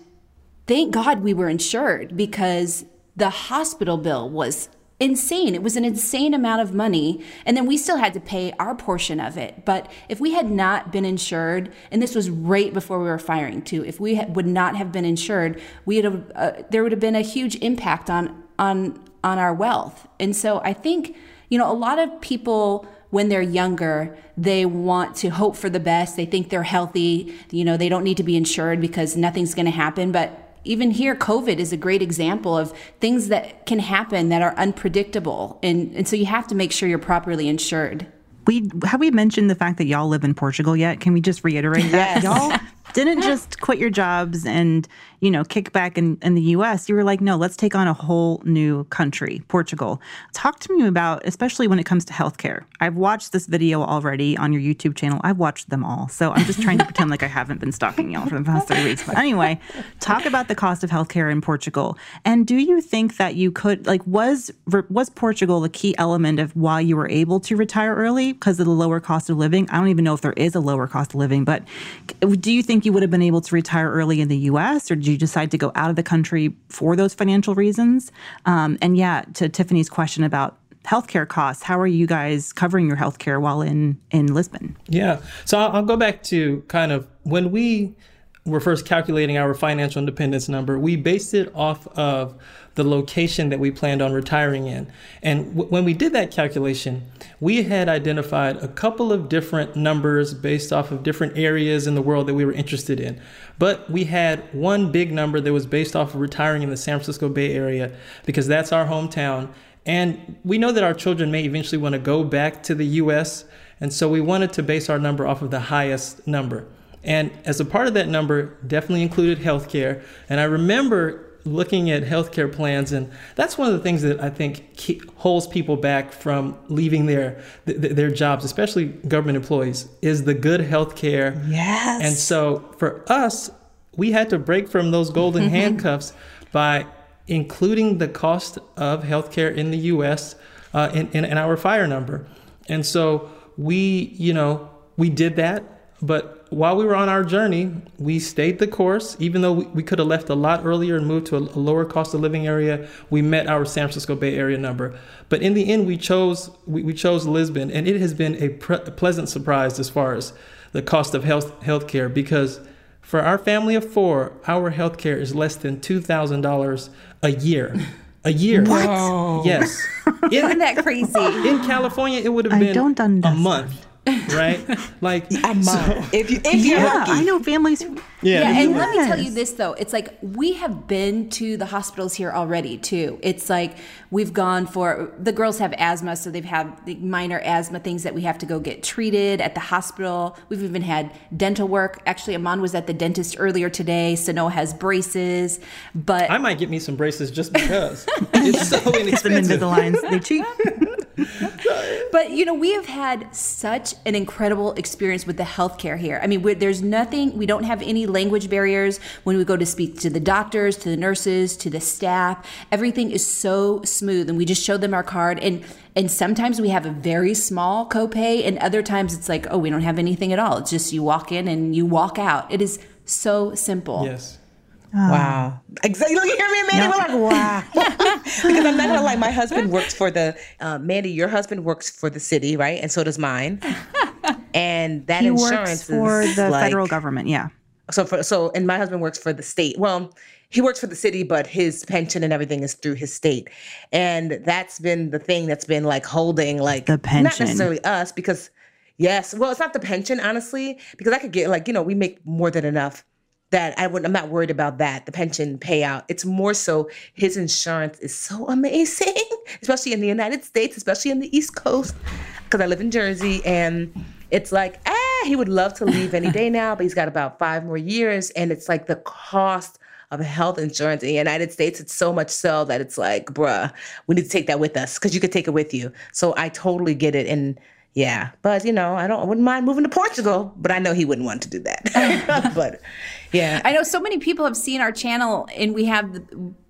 thank God we were insured because the hospital bill was insane. It was an insane amount of money. And then we still had to pay our portion of it. But if we had not been insured, and this was right before we were firing too, if we would not have been insured, we had uh, there would have been a huge impact on on on our wealth. And so I think you know, a lot of people when they're younger, they want to hope for the best. They think they're healthy. You know, they don't need to be insured because nothing's going to happen. But even here, COVID is a great example of things that can happen that are unpredictable. And, and so you have to make sure you're properly insured. We have we mentioned the fact that y'all live in Portugal yet? Can we just reiterate that Yes. y'all didn't just quit your jobs and you know kick back in, in the U.S. You were like, no, let's take on a whole new country, Portugal. Talk to me about, especially when it comes to healthcare. I've watched this video already on your YouTube channel. I've watched them all, so I'm just trying to pretend like I haven't been stalking y'all for the past three weeks. But anyway, talk about the cost of healthcare in Portugal, and do you think that you could like was was Portugal the key element of why you were able to retire early because of the lower cost of living? I don't even know if there is a lower cost of living, but do you think you would have been able to retire early in the U.S. or did you decide to go out of the country for those financial reasons? Um, and yeah, to Tiffany's question about healthcare costs, how are you guys covering your healthcare while in in Lisbon? Yeah. So I'll, I'll go back to kind of when we were first calculating our financial independence number, we based it off of the location that we planned on retiring in. And w- when we did that calculation, we had identified a couple of different numbers based off of different areas in the world that we were interested in. But we had one big number that was based off of retiring in the San Francisco Bay Area because that's our hometown. And we know that our children may eventually want to go back to the US. And so we wanted to base our number off of the highest number. And as a part of that number, definitely included healthcare. And I remember looking at healthcare plans, and that's one of the things that I think keep, holds people back from leaving their th- their jobs, especially government employees, is the good healthcare. Yes. And so for us, we had to break from those golden handcuffs by including the cost of healthcare in the U.S. Uh, in, in, in our fire number. And so we, you know, we did that. But while we were on our journey, we stayed the course. Even though we, we could have left a lot earlier and moved to a, a lower cost of living area, we met our San Francisco Bay Area number. But in the end, we chose we, we chose Lisbon, and it has been a pre- pleasant surprise as far as the cost of health healthcare because for our family of four, our healthcare is less than two thousand dollars a year. A year. What? Yes. Isn't that crazy? in California, it would have I been don't a month, right? Like A month. if you if you're Yeah, lucky. I know families. Yeah, and let me tell you this though. It's like we have been to the hospitals here already too. It's like we've gone for the girls have asthma, so they've had the minor asthma things that we have to go get treated at the hospital. We've even had dental work. Actually, Amon was at the dentist earlier today. Sano has braces, but I might get me some braces just because it's so Them into the lines, they cheap. But you know, we have had such an incredible experience with the healthcare here. I mean, there's nothing. We don't have any language barriers when we go to speak to the doctors, to the nurses, to the staff. Everything is so smooth, and we just show them our card. and And sometimes we have a very small copay, and other times it's like, oh, we don't have anything at all. It's just you walk in and you walk out. It is so simple. Yes. Wow. Exactly. Look, you hear me, Mandy? We're like, wow. because I'm not gonna lie, my husband works for the uh, Mandy. Your husband works for the city, right? And so does mine. And that He insurance for is the like, federal government. Yeah. So for so, and my husband works for the state. Well, he works for the city, but his pension and everything is through his state, and that's been the thing that's been like holding like The pension, not necessarily us because yes, well, it's not the pension honestly because I could get like you know we make more than enough that I would I'm not worried about that the pension payout. It's more so his insurance is so amazing, especially in the United States, especially in the East Coast, because I live in Jersey and it's like ah he would love to leave any day now, but he's got about five more years, and it's like the cost of health insurance in the United States. It's so much so that it's like, bruh, we need to take that with us because you could take it with you. So I totally get it and. Yeah, but you know, I don't. I wouldn't mind moving to Portugal, but I know he wouldn't want to do that. but yeah, I know so many people have seen our channel and we have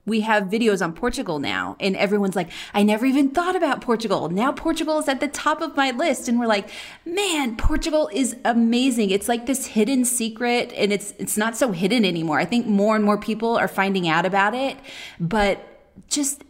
we have videos on Portugal now and everyone's like I never even thought about Portugal. Now Portugal is at the top of my list and we're like, "Man, Portugal is amazing. It's like this hidden secret and it's it's not so hidden anymore. I think more and more people are finding out about it, but just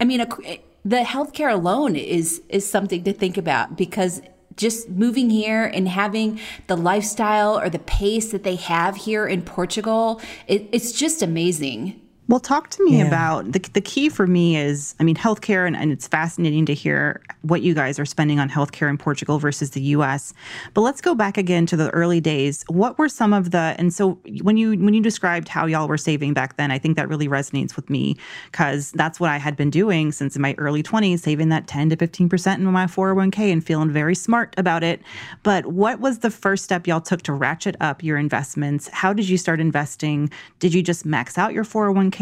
I mean, a, the healthcare alone is is something to think about because just moving here and having the lifestyle or the pace that they have here in Portugal, it, it's just amazing. Well, talk to me yeah. about the, the key for me is, I mean, healthcare, and, and it's fascinating to hear what you guys are spending on healthcare in Portugal versus the U.S. But let's go back again to the early days. What were some of the, and so when you when you described how y'all were saving back then, I think that really resonates with me because that's what I had been doing since in my early 20s, saving that 10 to 15 percent in my 401k and feeling very smart about it. But what was the first step y'all took to ratchet up your investments? How did you start investing? Did you just max out your 401k?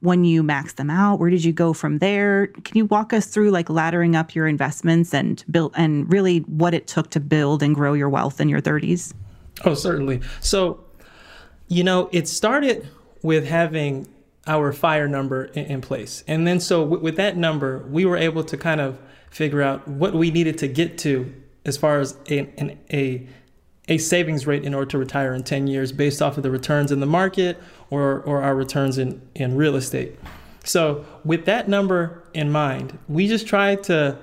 When you max them out? Where did you go from there? Can you walk us through like laddering up your investments and build and really what it took to build and grow your wealth in your 30s? Oh, certainly. So, you know, it started with having our fire number in, place. And then so with that number, we were able to kind of figure out what we needed to get to as far as a, a a savings rate in order to retire in 10 years based off of the returns in the market or, or our returns in, in real estate. So, with that number in mind, we just try to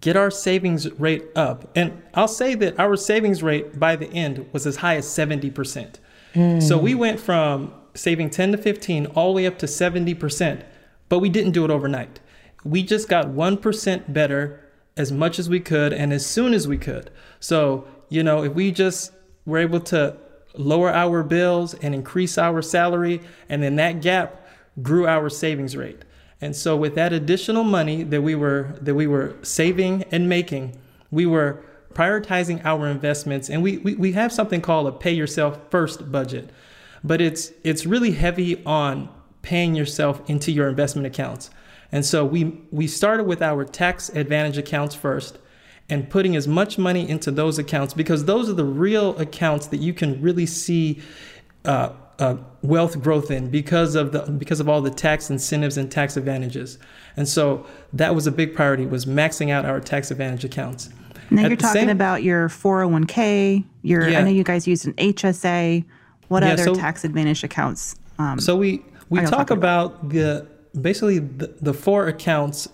get our savings rate up. And I'll say that our savings rate by the end was as high as 70%. Mm. So, we went from saving 10 to 15 all the way up to 70%, but we didn't do it overnight. We just got 1% better as much as we could and as soon as we could. So, you know, if we just were able to lower our bills and increase our salary, and then that gap grew our savings rate. And so with that additional money that we were that we were saving and making, we were prioritizing our investments and we, we, we have something called a pay yourself first budget. But it's it's really heavy on paying yourself into your investment accounts. And so we we started with our tax advantage accounts first and putting as much money into those accounts because those are the real accounts that you can really see uh, uh, wealth growth in because of the because of all the tax incentives and tax advantages. And so that was a big priority was maxing out our tax advantage accounts. Now you're talking same, about your 401k. Your yeah. I know you guys use an HSA. What yeah, other so, tax advantage accounts? Um, so we we talk about, about the basically the, the four accounts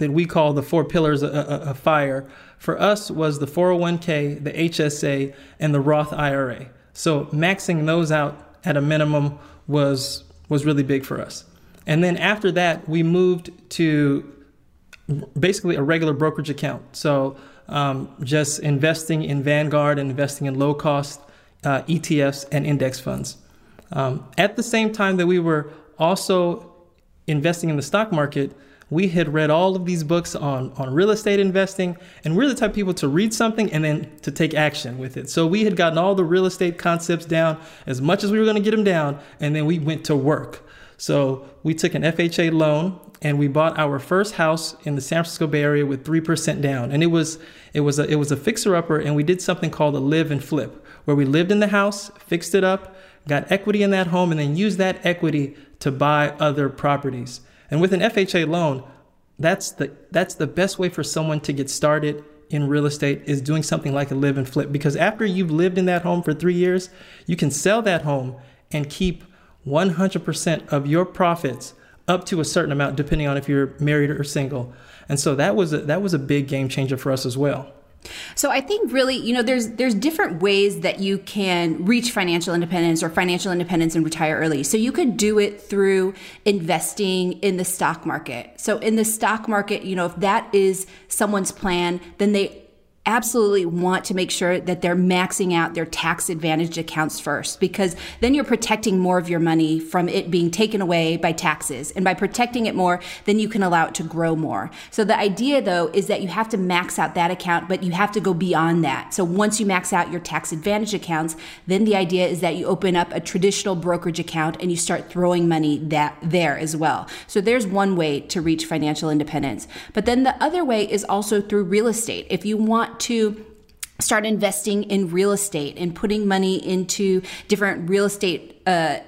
that we call the four pillars of, fire for us was the 401k, the HSA, and the Roth IRA. So maxing those out at a minimum was was really big for us. And then after that, we moved to basically a regular brokerage account. So um, just investing in Vanguard and investing in low cost uh, ETFs and index funds. Um, at the same time that we were also investing in the stock market, we had read all of these books on, on real estate investing, and we're the type of people to read something and then to take action with it. So we had gotten all the real estate concepts down as much as we were going to get them down, and then we went to work. So we took an FHA loan and we bought our first house in the San Francisco Bay Area with 3% down. And it was it was a it was a fixer upper and we did something called a live and flip where we lived in the house, fixed it up, got equity in that home and then used that equity to buy other properties. And with an FHA loan, that's the that's the best way for someone to get started in real estate is doing something like a live and flip because after you've lived in that home for 3 years, you can sell that home and keep 100% of your profits up to a certain amount depending on if you're married or single. And so that was a, that was a big game changer for us as well. So I think really, you know, there's there's different ways that you can reach financial independence or financial independence and retire early. So you could do it through investing in the stock market. So in the stock market, you know, if that is someone's plan, then they absolutely want to make sure that they're maxing out their tax advantaged accounts first because then you're protecting more of your money from it being taken away by taxes. And by protecting it more, then you can allow it to grow more. So the idea though is that you have to max out that account, but you have to go beyond that. So once you max out your tax advantage accounts, then the idea is that you open up a traditional brokerage account and you start throwing money that there as well. So there's one way to reach financial independence. But then the other way is also through real estate. If you want to start investing in real estate and putting money into different real estate uh,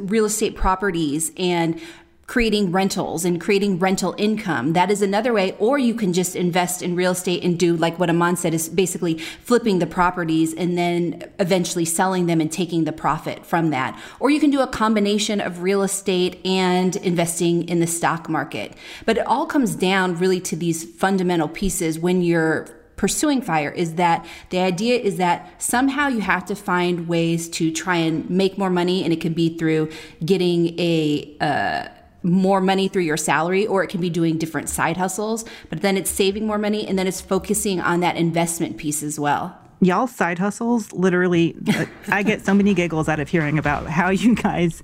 real estate properties and creating rentals and creating rental income. That is another way. Or you can just invest in real estate and do like what Amon said is basically flipping the properties and then eventually selling them and taking the profit from that. Or you can do a combination of real estate and investing in the stock market. But it all comes down really to these fundamental pieces when you're pursuing fire is that the idea is that somehow you have to find ways to try and make more money and it can be through getting a uh, more money through your salary or it can be doing different side hustles but then it's saving more money and then it's focusing on that investment piece as well. Y'all side hustles literally uh, i get so many giggles out of hearing about how you guys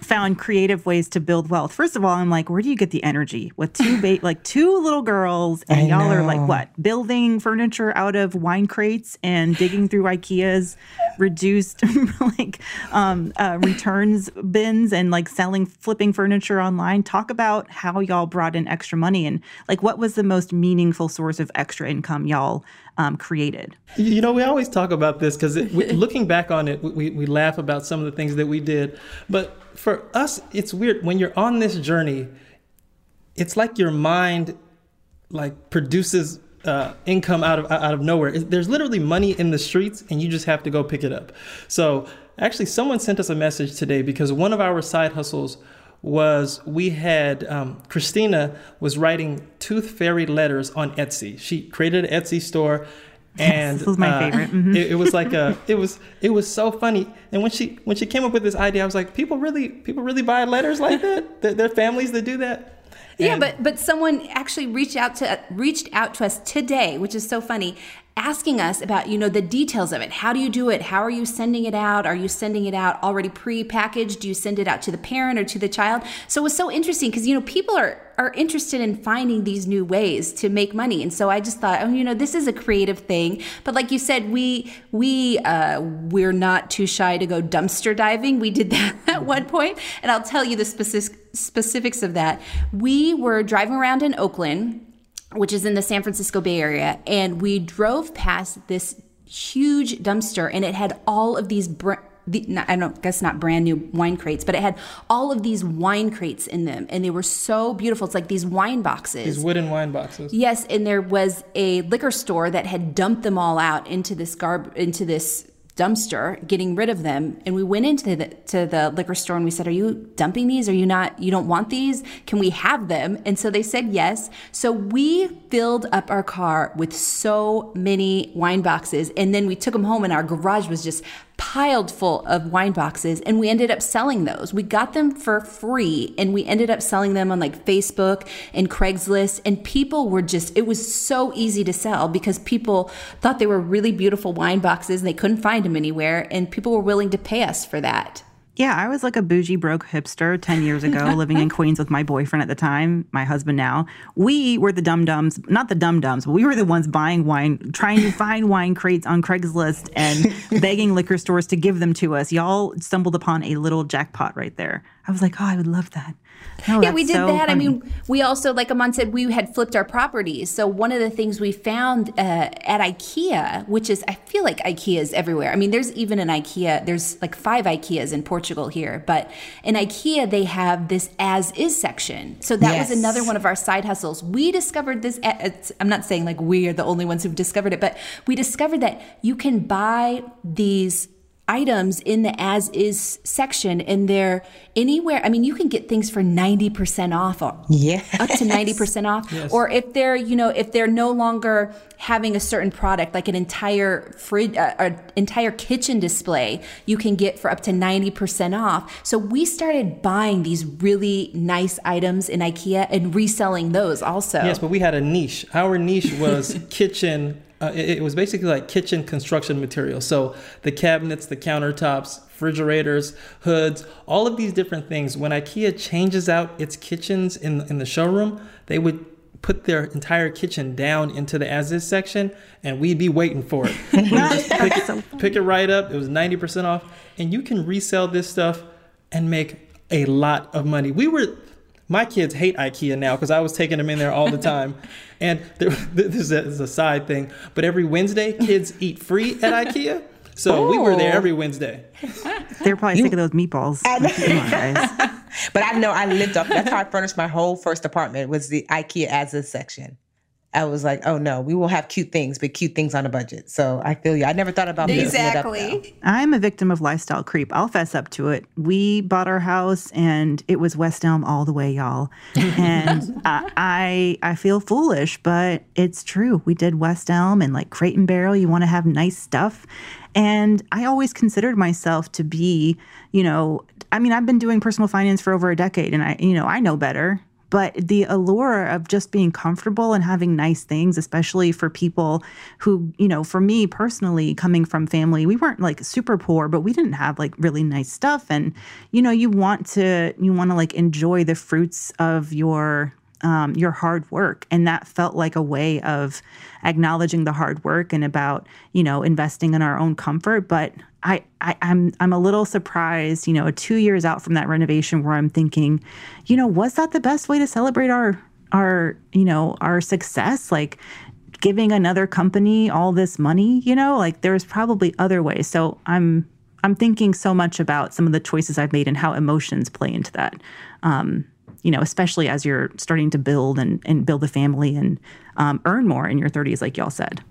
found creative ways to build wealth. First of all, I'm like, where do you get the energy with two ba- like two little girls and y'all are like what building furniture out of wine crates and digging through IKEA's reduced like um, uh, returns bins and like selling flipping furniture online. Talk about how y'all brought in extra money and like what was the most meaningful source of extra income y'all um, created. You know, we always talk about this because looking back on it, we, we laugh about some of the things that we did. But for us, it's weird when you're on this journey. It's like your mind, like produces uh, income out of out of nowhere. There's literally money in the streets, and you just have to go pick it up. So actually, someone sent us a message today because one of our side hustles was we had um, Christina was writing tooth fairy letters on Etsy. She created an Etsy store, and this was my uh, favorite. Mm-hmm. It, it, was like a it was it was so funny. And when she when she came up with this idea, I was like, people really people really buy letters like that. there, there are families that do that. Yeah, but but someone actually reached out to reached out to us today, which is so funny, asking us about you know the details of it. How do you do it? How are you sending it out? Are you sending it out already pre-packaged? Do you send it out to the parent or to the child? So it was so interesting because you know people are are interested in finding these new ways to make money. And so i just thought oh you know this is a creative thing. But like you said we we uh, we're not too shy to go dumpster diving. We did that at one point. And i'll tell you the specific specifics of that we were driving around in oakland which is in the San Francisco Bay Area, and we drove past this huge dumpster, and it had all of these. Br- the, I don't guess not brand new wine crates, but it had all of these wine crates in them, and they were so beautiful. It's like these wine boxes, these wooden wine boxes. Yes, and there was a liquor store that had dumped them all out into this garb into this dumpster getting rid of them. And we went into the to the liquor store and we said are you dumping these? Are you not you don't want these? Can we have them? And so they said yes. So we filled up our car with so many wine boxes and then we took them home and our garage was just piled full of wine boxes and we ended up selling those. We got them for free and we ended up selling them on like Facebook and Craigslist and people were just it was so easy to sell because people thought they were really beautiful wine boxes and they couldn't find them anywhere and people were willing to pay us for that. Yeah, I was like a bougie broke hipster 10 years ago, living in Queens with my boyfriend at the time, my husband now. We were the dum dums, not the dum dums, but we were the ones buying wine, trying to find wine crates on Craigslist and begging liquor stores to give them to us. Y'all stumbled upon a little jackpot right there. I was like, oh, I would love that. Yeah, we did so that. Funny. I mean, we also, like Amon said, we had flipped our properties. So one of the things we found uh, at IKEA, which is, I feel like IKEA is everywhere. I mean, there's even an IKEA, there's like five IKEAs in Portugal here, but in IKEA, they have this as is section. So that yes. was another one of our side hustles. We discovered this, I'm not saying like we are the only ones who've discovered it, but we discovered that you can buy these items in the as is section and they're anywhere. I mean you can get things for 90% off or yeah up to 90% off. Yes. or if they're you know if they're no longer having a certain product like an entire fridge uh, an entire kitchen display you can get for up to 90% off. So we started buying these really nice items in ikea and reselling those also. Yes but we had a niche. Our niche was kitchen uh, it, it, was basically like kitchen construction material. So the cabinets, the countertops, refrigerators, hoods, all of these different things. When IKEA changes out its kitchens in in the showroom, they would put their entire kitchen down into the as is section, and we'd be waiting for it. just pick it, pick it right up. It was ninety percent off, and you can resell this stuff and make a lot of money. We were my kids hate IKEA now because I was taking them in there all the time. and there, this, is a, this, is a, side thing, but every Wednesday, kids eat free at IKEA. So Ooh. we were there every Wednesday. They're probably you, sick of those meatballs. I but I know I lived up. That's how I furnished my whole first apartment was the IKEA as a section. I was like, oh no, we will have cute things, but cute things on a budget. So I feel you. I never thought about that. exactly. I'm a victim of lifestyle creep. I'll fess up to it. We bought our house and it was West Elm all the way, y'all. And I I feel foolish, but it's true. We did West Elm and like Crate and Barrel. You want to have nice stuff. And I always considered myself to be, you know, I mean, I've been doing personal finance for over a decade and I, you know, I know better but the allure of just being comfortable and having nice things especially for people who you know for me personally coming from family we weren't like super poor but we didn't have like really nice stuff. And you know you want to you want to like enjoy the fruits of your um, your hard work. And that felt like a way of acknowledging the hard work and about you know investing in our own comfort. But I, I I'm I'm a little surprised, you know, two years out from that renovation where I'm thinking, you know, was that the best way to celebrate our our, you know, our success? Like giving another company all this money, you know, like there's probably other ways. So I'm I'm thinking so much about some of the choices I've made and how emotions play into that. Um, you know, especially as you're starting to build and, and build a family and um, earn more in your 30s, like y'all said.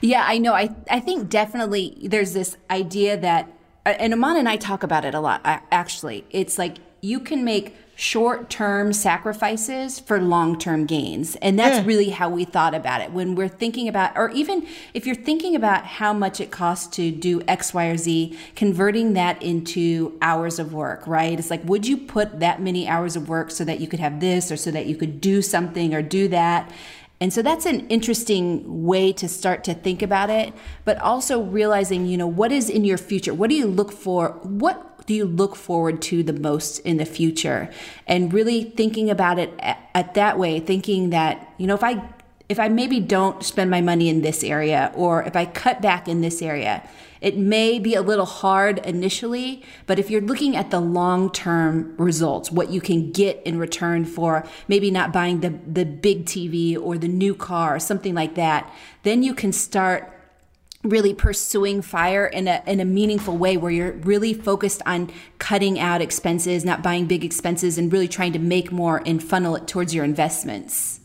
Yeah, I know. I I think definitely there's this idea that, uh, and Amon and I talk about it a lot. Actually, it's like you can make short-term sacrifices for long-term gains and that's yeah. really how we thought about it when we're thinking about or even if you're thinking about how much it costs to do x y or z converting that into hours of work right it's like would you put that many hours of work so that you could have this or so that you could do something or do that and so that's an interesting way to start to think about it, but also realizing, you know, what is in your future? What do you look for? What do you look forward to the most in the future? And really thinking about it at, at that way, thinking that, you know, if I if I maybe don't spend my money in this area or if I cut back in this area, it may be a little hard initially, but if you're looking at the long term results, what you can get in return for maybe not buying the, the big TV or the new car or something like that, then you can start really pursuing fire in a in a meaningful way where you're really focused on cutting out expenses, not buying big expenses and really trying to make more and funnel it towards your investments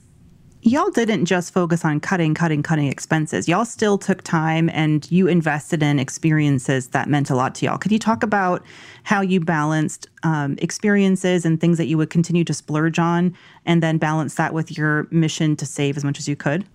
y'all didn't just focus on cutting, cutting, cutting expenses. Y'all still took time and you invested in experiences that meant a lot to y'all. Could you talk about how you balanced um, experiences and things that you would continue to splurge on and then balance that with your mission to save as much as you could?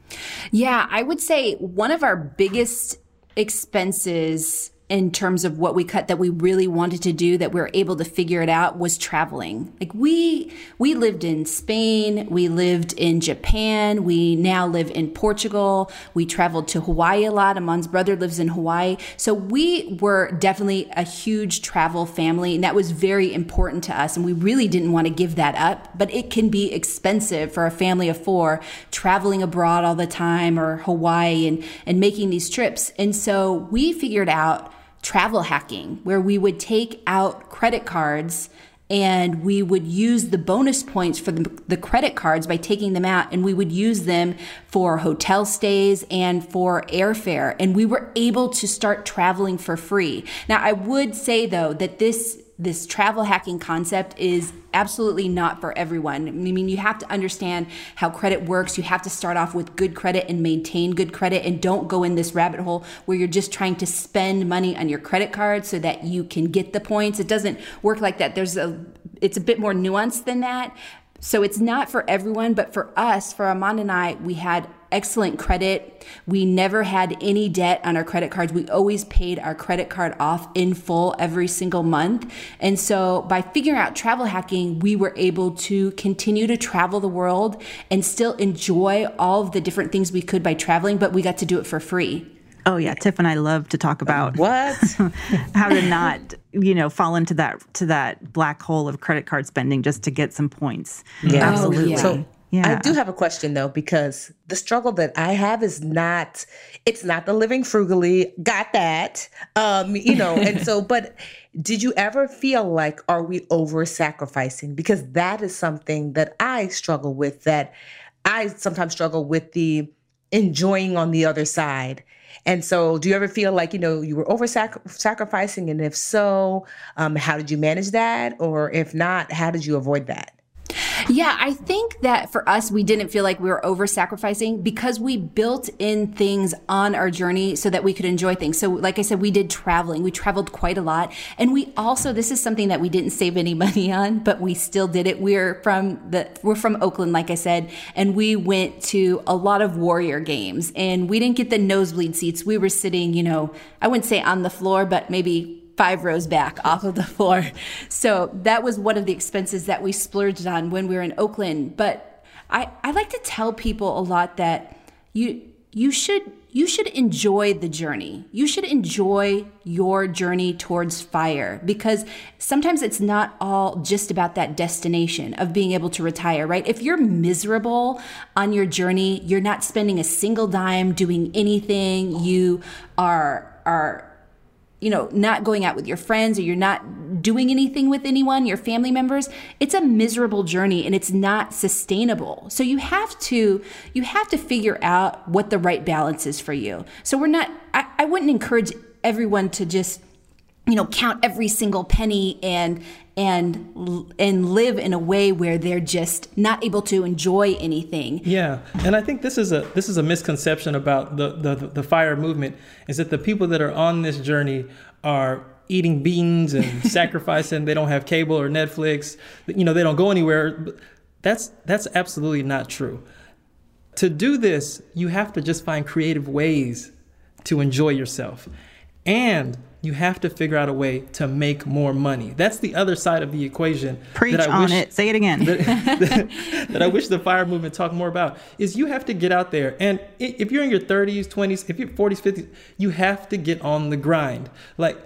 Yeah, I would say one of our biggest expenses in terms of what we cut that we really wanted to do that we were able to figure it out was traveling. Like we we lived in spain we lived in japan we now live in portugal we traveled to hawaii a lot Amon's brother lives in hawaii. So we were definitely a huge travel family and that was very important to us and we really didn't want to give that up but it can be expensive for a family of four traveling abroad all the time or hawaii and and making these trips. And so we figured out travel hacking, where we would take out credit cards and we would use the bonus points for the, the, credit cards by taking them out and we would use them for hotel stays and for airfare and we were able to start traveling for free. Now i would say though that this this travel hacking concept is absolutely not for everyone. I mean, you have to understand how credit works. You have to start off with good credit and maintain good credit and don't go in this rabbit hole where you're just trying to spend money on your credit card so that you can get the points. It doesn't work like that. There's a it's a bit more nuanced than that. So it's not for everyone, but for us, for Amon and I, we had excellent credit. We never had any debt on our credit cards. We always paid our credit card off in full every single month. And so by figuring out travel hacking, we were able to continue to travel the world and still enjoy all of the different things we could by traveling, but we got to do it for free. Oh yeah, Tiff and I love to talk about what how to not, you know, fall into that to that black hole of credit card spending just to get some points. Yeah, absolutely. Oh, yeah. So yeah. I do have a question though, because the struggle that I have is not, it's not the living frugally, got that. Um, you know, and so, but did you ever feel like, are we over sacrificing? Because that is something that I struggle with, that I sometimes struggle with the enjoying on the other side. And so, do you ever feel like you know you were over sacrificing, and if so, um, how did you manage that, or if not, how did you avoid that? Yeah, I think that for us, we didn't feel like we were over sacrificing because we built in things on our journey so that we could enjoy things. So, like I said, we did traveling. We traveled quite a lot. And we also, this is something that we didn't save any money on, but we still did it. We're from the, we're from Oakland, like I said, and we went to a lot of Warrior games and we didn't get the nosebleed seats. We were sitting, you know, I wouldn't say on the floor, but maybe five rows back off of the floor. So that was one of the expenses that we splurged on when we were in Oakland. But I, I like to tell people a lot that you you should you should enjoy the journey. You should enjoy your journey towards fire because sometimes it's not all just about that destination of being able to retire, right? If you're miserable on your journey, you're not spending a single dime doing anything, you are are you know, not going out with your friends or you're not doing anything with anyone, your family members, it's a miserable journey and it's not sustainable. So you have to you have to figure out what the right balance is for you. So we're not I, I wouldn't encourage everyone to just you know count every single penny and and and live in a way where they're just not able to enjoy anything. Yeah, and I think this is a this is a misconception about the the, the fire movement is that the people that are on this journey are eating beans and sacrificing. They don't have cable or Netflix. You know, they don't go anywhere. That's that's absolutely not true. To do this, you have to just find creative ways to enjoy yourself. And you have to figure out a way to make more money. That's the other side of the equation. Preach on wish, it. Say it again. That, that, that, I wish the fire movement talked more about is you have to get out there. And if you're in your 30s, 20s, if you're 40s, 50s, you have to get on the grind. Like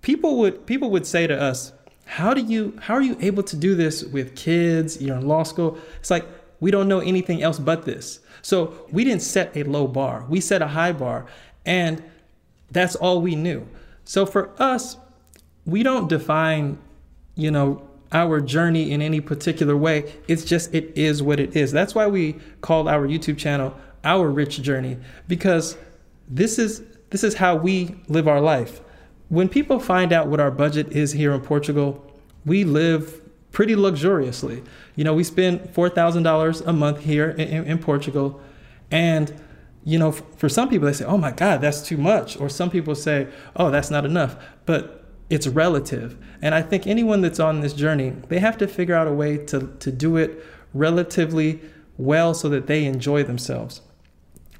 people would people would say to us, "How do you how are you able to do this with kids? You're in law school." It's like we don't know anything else but this. So we didn't set a low bar. We set a high bar, and that's all we knew. So for us, we don't define, you know, our journey in any particular way. It's just it is what it is. That's why we called our YouTube channel Our Rich Journey because this is this is how we live our life. When people find out what our budget is here in Portugal, we live pretty luxuriously. You know, we spend $4,000 a month here in, in Portugal and you know, for some people, they say, oh my God, that's too much. Or some people say, oh, that's not enough. But it's relative. And I think anyone that's on this journey, they have to figure out a way to, to do it relatively well so that they enjoy themselves.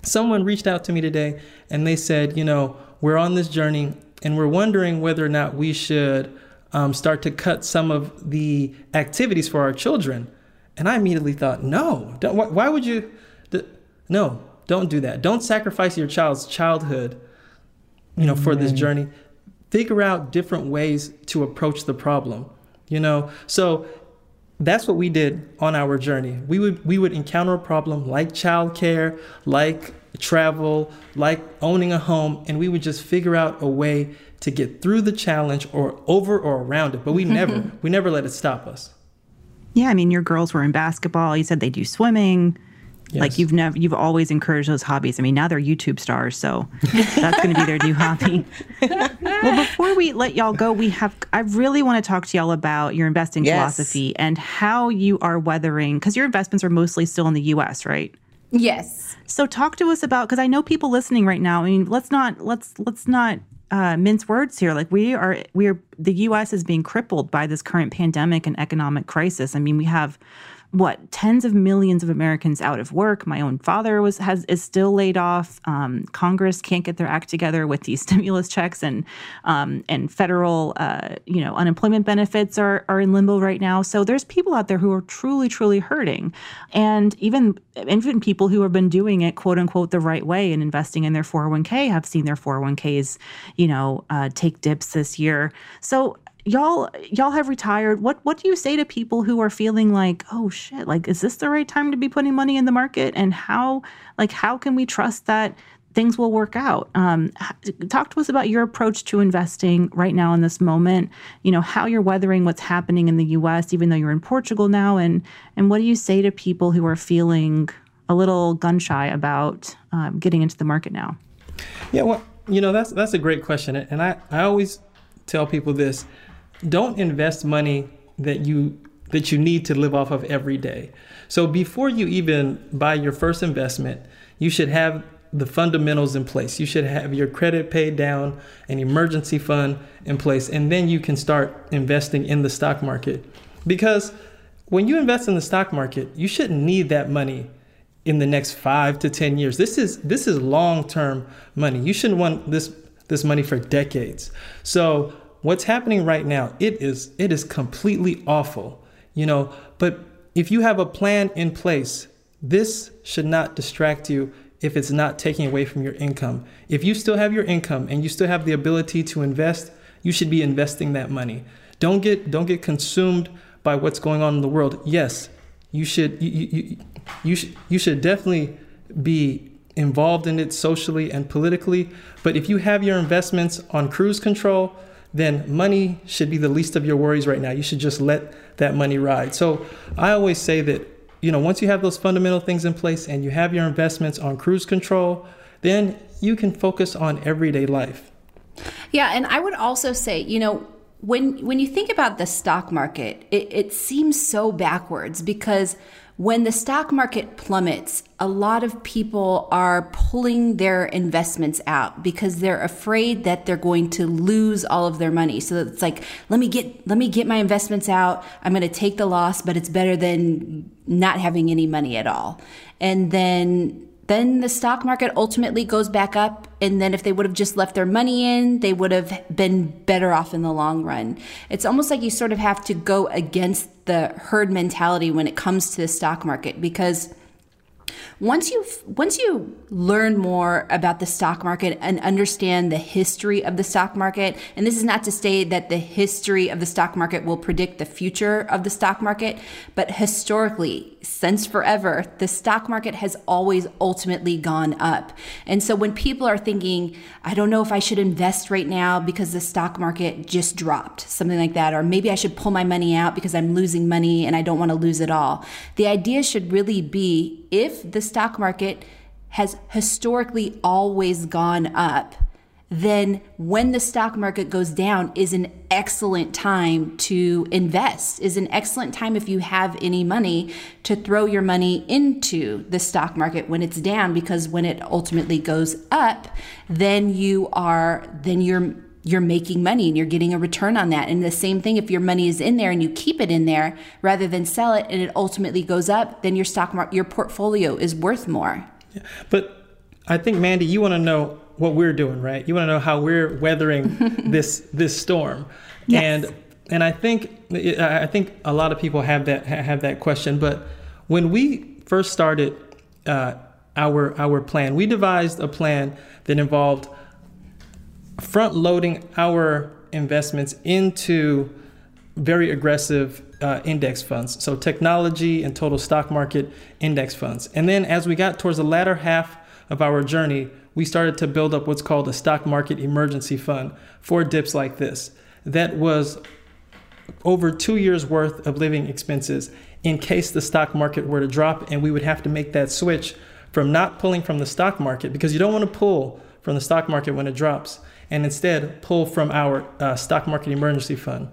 Someone reached out to me today and they said, you know, we're on this journey and we're wondering whether or not we should um, start to cut some of the activities for our children. And I immediately thought, no, why, why would you? no, don't do that. Don't sacrifice your child's childhood, you know, for this journey. Figure out different ways to approach the problem. You know, so that's what we did on our journey. We would we would encounter a problem like childcare, like travel, like owning a home, and we would just figure out a way to get through the challenge or over or around it. But we never we never let it stop us. Yeah, I mean, your girls were in basketball. You said they do swimming. Yes. Like you've never, you've always encouraged those hobbies. I mean, now they're YouTube stars, so that's going to be their new hobby. well, before we let y'all go, we have, I really want to talk to y'all about your investing yes. philosophy and how you are weathering, because your investments are mostly still in the U.S., right? Yes. So talk to us about, because I know people listening right now. I mean, let's not, let's, let's not uh, mince words here. Like we are, we are, the U.S. is being crippled by this current pandemic and economic crisis. I mean, we have what tens of millions of Americans out of work. My own father was has is still laid off. Um, Congress can't get their act together with these stimulus checks and um, and federal uh, you know unemployment benefits are are in limbo right now. So there's people out there who are truly truly hurting, and even even people who have been doing it quote unquote the right way and investing in their 401k have seen their 401ks you know uh, take dips this year. So y'all y'all have retired. What what do you say to people who are feeling like oh shit like is this the right time to be putting money in the market? And how like how can we trust that things will work out? Um, talk to us about your approach to investing right now in this moment. You know how you're weathering what's happening in the us even though you're in portugal now. And and what do you say to people who are feeling a little gun shy about um, getting into the market now? Yeah well you know that's that's a great question. And i i always tell people this don't invest money that you that you need to live off of every day. So before you even buy your first investment, you should have the fundamentals in place. You should have your credit paid down, an emergency fund in place, and then you can start investing in the stock market. Because when you invest in the stock market, you shouldn't need that money in the next five to ten years. This is this is long-term money. You shouldn't want this this money for decades. So what's happening right now, it is it is completely awful. You know, but if you have a plan in place, this should not distract you if it's not taking away from your income. If you still have your income and you still have the ability to invest, you should be investing that money. Don't get don't get consumed by what's going on in the world. Yes, you should you, you, you, should, you should definitely be involved in it socially and politically, but if you have your investments on cruise control, then money should be the least of your worries right now. You should just let that money ride. So I always say that you know, once you have those fundamental things in place and you have your investments on cruise control, then you can focus on everyday life. Yeah, and I would also say, you know, when when you think about the stock market, it, it seems so backwards because when the stock market plummets, a lot of people are pulling their investments out because they're afraid that they're going to lose all of their money. So it's like, let me get let me get my investments out. I'm going to take the loss, but it's better than not having any money at all. And then then the stock market ultimately goes back up. And then if they would have just left their money in, they would have been better off in the long run. It's almost like you sort of have to go against the herd mentality when it comes to the stock market because once you once you learn more about the stock market and understand the history of the stock market and this is not to say that the history of the stock market will predict the future of the stock market but historically since forever the stock market has always ultimately gone up. And so when people are thinking i don't know if i should invest right now because the stock market just dropped something like that or maybe i should pull my money out because i'm losing money and i don't want to lose it all. The idea should really be if the stock market has historically always gone up, then when the stock market goes down is an excellent time to invest is an excellent time if you have any money to throw your money into the stock market when it's down because when it ultimately goes up then you are then you're you're making money and you're getting a return on that. And the same thing, if your money is in there and you keep it in there rather than sell it and it ultimately goes up, then your stock market, your portfolio is worth more. Yeah. But I think, Mandy, you want to know what we're doing, right? You want to know how we're weathering this this storm. Yes. And and I think I think a lot of people have that have that question. But when we first started uh, our our plan, we devised a plan that involved front loading our investments into very aggressive uh, index funds. So technology and total stock market index funds. And then as we got towards the latter half of our journey, we started to build up what's called a stock market emergency fund for dips like this. That was over two years worth of living expenses in case the stock market were to drop and we would have to make that switch from not pulling from the stock market because you don't want to pull from the stock market when it drops and instead pull from our uh, stock market emergency fund.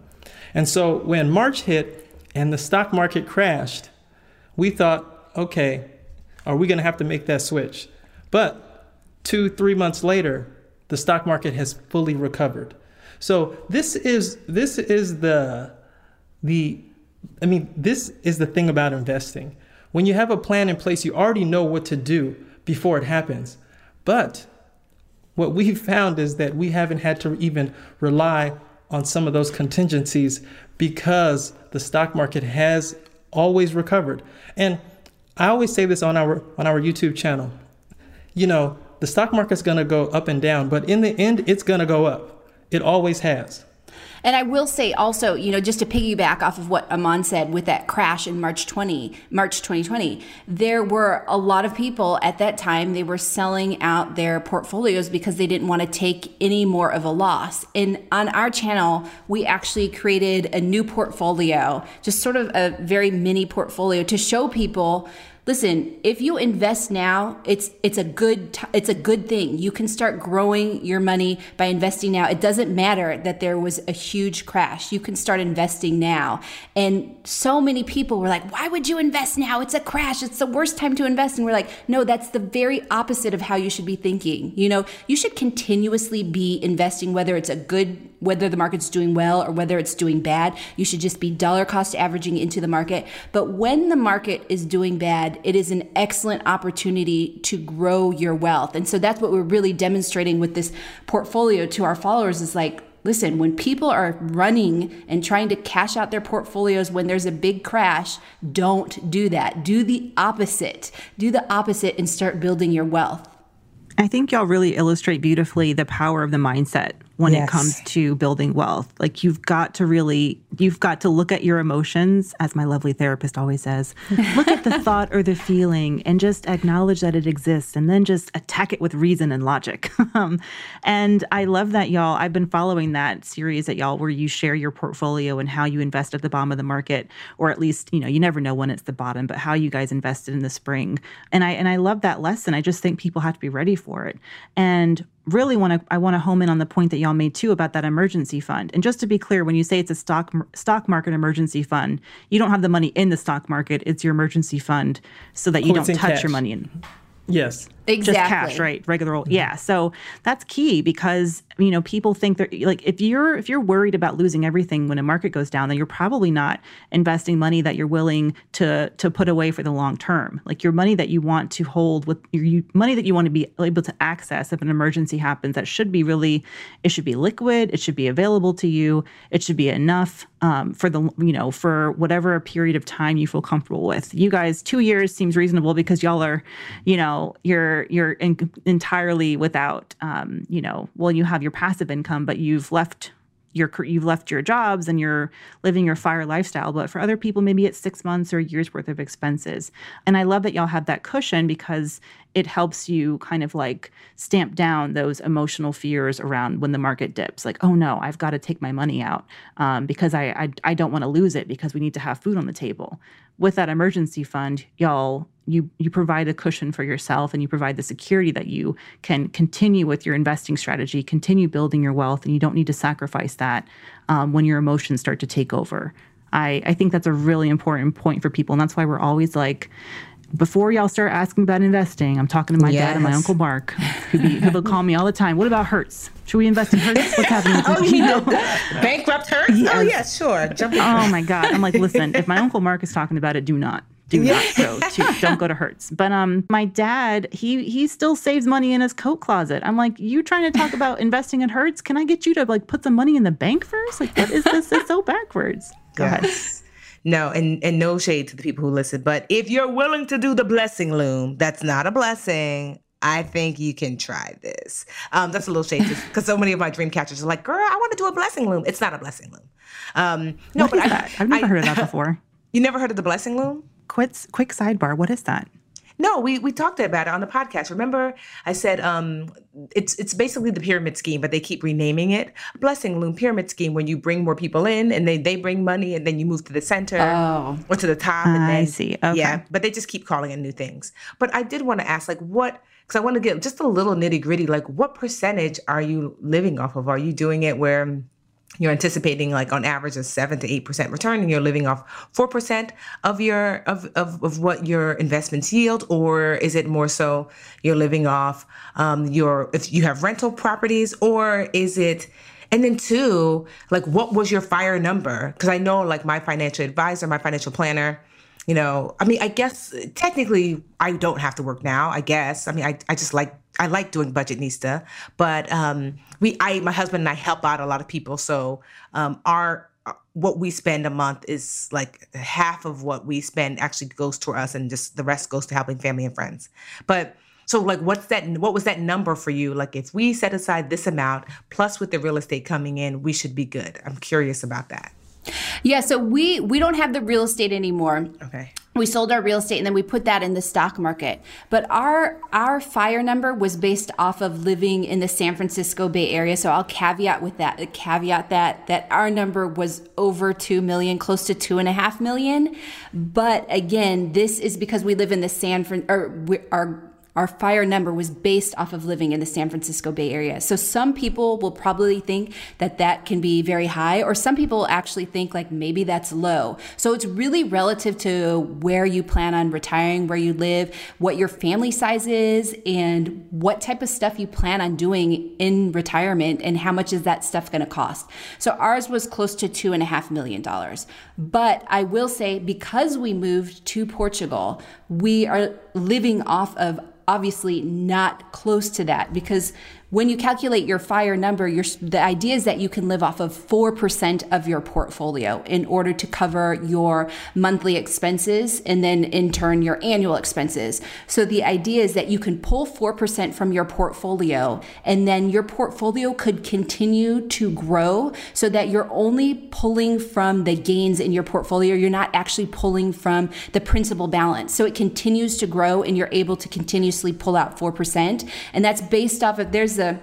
And so when March hit and the stock market crashed, we thought, okay, are we going to have to make that switch? But two, three months later, the stock market has fully recovered. So this is this is the the I mean this is the thing about investing. When you have a plan in place, you already know what to do before it happens. But what we've found is that we haven't had to even rely on some of those contingencies because the stock market has always recovered. And I always say this on our on our YouTube channel. You know, the stock market's going to go up and down, but in the end it's going to go up. It always has. And I will say also, you know, just to piggyback off of what Amon said with that crash in March 20, March 2020, there were a lot of people at that time, they were selling out their portfolios because they didn't want to take any more of a loss. And on our channel, we actually created a new portfolio, just sort of a very mini portfolio to show people listen, if you invest now, it's it's a good t- it's a good thing. You can start growing your money by investing now. It doesn't matter that there was a huge crash. You can start investing now. And so many people were like, "Why would you invest now? It's a crash. It's the worst time to invest." And we're like, "No, that's the very opposite of how you should be thinking. You know, you should continuously be investing whether it's a good whether the market's doing well or whether it's doing bad. You should just be dollar cost averaging into the market. But when the market is doing bad, it is an excellent opportunity to grow your wealth. And so that's what we're really demonstrating with this portfolio to our followers is like, listen, when people are running and trying to cash out their portfolios when there's a big crash, don't do that. Do the opposite. Do the opposite and start building your wealth. I think y'all really illustrate beautifully the power of the mindset when yes. it comes to building wealth. Like you've got to really, you've got to look at your emotions, as my lovely therapist always says. look at the thought or the feeling and just acknowledge that it exists and then just attack it with reason and logic. um, and I love that y'all, I've been following that series that y'all where you share your portfolio and how you invest at the bottom of the market, or at least, you know, you never know when it's the bottom, but how you guys invested in the spring. And I, and I love that lesson. I just think people have to be ready for it. And really want to I want to home in on the point that y'all made too about that emergency fund. And just to be clear, when you say it's a stock stock market emergency fund, you don't have the money in the stock market. It's your emergency fund so that you oh, don't touch cash. your money in. Yes. Exactly. Just cash, right? Regular old. Yeah. So that's key because you know people think that like if you're if you're worried about losing everything when a market goes down, then you're probably not investing money that you're willing to to put away for the long term. Like your money that you want to hold with your you, money that you want to be able to access if an emergency happens. That should be really it should be liquid. It should be available to you. It should be enough um, for the you know for whatever period of time you feel comfortable with. You guys, two years seems reasonable because y'all are, you know, you're you're in, entirely without um, you know well you have your passive income but you've left your you've left your jobs and you're living your fire lifestyle but for other people maybe it's six months or a year's worth of expenses. And i love that y'all have that cushion because it helps you kind of like stamp down those emotional fears around when the market dips. Like oh no i've got to take my money out um, because I, I i don't want to lose it because we need to have food on the table with that emergency fund y'all you you provide a cushion for yourself and you provide the security that you can continue with your investing strategy continue building your wealth and you don't need to sacrifice that um, when your emotions start to take over. I, I think that's a really important point for people and that's why we're always like before y'all start asking about investing, I'm talking to my yes. dad and my uncle Mark, who be, who'll call me all the time. What about Hertz? Should we invest in Hertz? What's happening? oh, you know, bankrupt Hertz? Yes. Oh, yeah, sure. Jump oh my God! I'm like, listen, if my uncle Mark is talking about it, do not do not go to don't go to Hertz. But um my dad, he he still saves money in his coat closet. I'm like, you trying to talk about investing in Hertz? Can I get you to like put some money in the bank first? Like what is this? It's so backwards. Go yes. ahead. No, and and no shade to the people who listen, but if you're willing to do the blessing loom, that's not a blessing. I think you can try this. Um, that's a little shade because so many of my dream catchers are like, "Girl, I want to do a blessing loom." It's not a blessing loom. Um, no, what but I, have never I, heard of that before. You never heard of the blessing loom? quick quick sidebar. What is that? No, we we talked about it on the podcast. Remember, I said um, it's it's basically the pyramid scheme, but they keep renaming it Blessing Loom Pyramid Scheme. When you bring more people in, and they they bring money, and then you move to the center oh. or to the top. And then, I see. Okay. Yeah, but they just keep calling it new things. But I did want to ask, like, what? Because I want to get just a little nitty gritty. Like, what percentage are you living off of? Are you doing it where you're anticipating like on average a seven to eight percent return and you're living off four percent of your of, of of what your investments yield? Or is it more so you're living off um, your if you have rental properties or is it and then two like what was your fire number? Because i know like my financial advisor my financial planner you know i mean i guess technically i don't have to work now i guess. I mean i, I just like i like doing budgetnista but um we i my husband and i help out a lot of people. So um our uh, what we spend a month is like half of what we spend actually goes to us and just the rest goes to helping family and friends. But so like what's that what was that number for you? Like if we set aside this amount plus with the real estate coming in we should be good. I'm curious about that. Yeah, so we we don't have the real estate anymore. Okay. We sold our real estate and then we put that in the stock market. But our our fire number was based off of living in the san francisco bay area so i'll caveat with that caveat that that our number was over 2 million close to two and a half million. But again this is because we live in the san fran or our our fire number was based off of living in the San Francisco Bay Area. So some people will probably think that that can be very high, or some people actually think like maybe that's low. So it's really relative to where you plan on retiring, where you live, what your family size is, and what type of stuff you plan on doing in retirement, and how much is that stuff going to cost. So ours was close to two and a half million dollars. But I will say, because we moved to Portugal, we are living off of obviously not close to that because when you calculate your fire number, the idea is that you can live off of 4% of your portfolio in order to cover your monthly expenses and then in turn your annual expenses. So the idea is that you can pull 4% from your portfolio and then your portfolio could continue to grow so that you're only pulling from the gains in your portfolio. You're not actually pulling from the principal balance. So it continues to grow and you're able to continuously pull out 4%. And that's based off of, there's a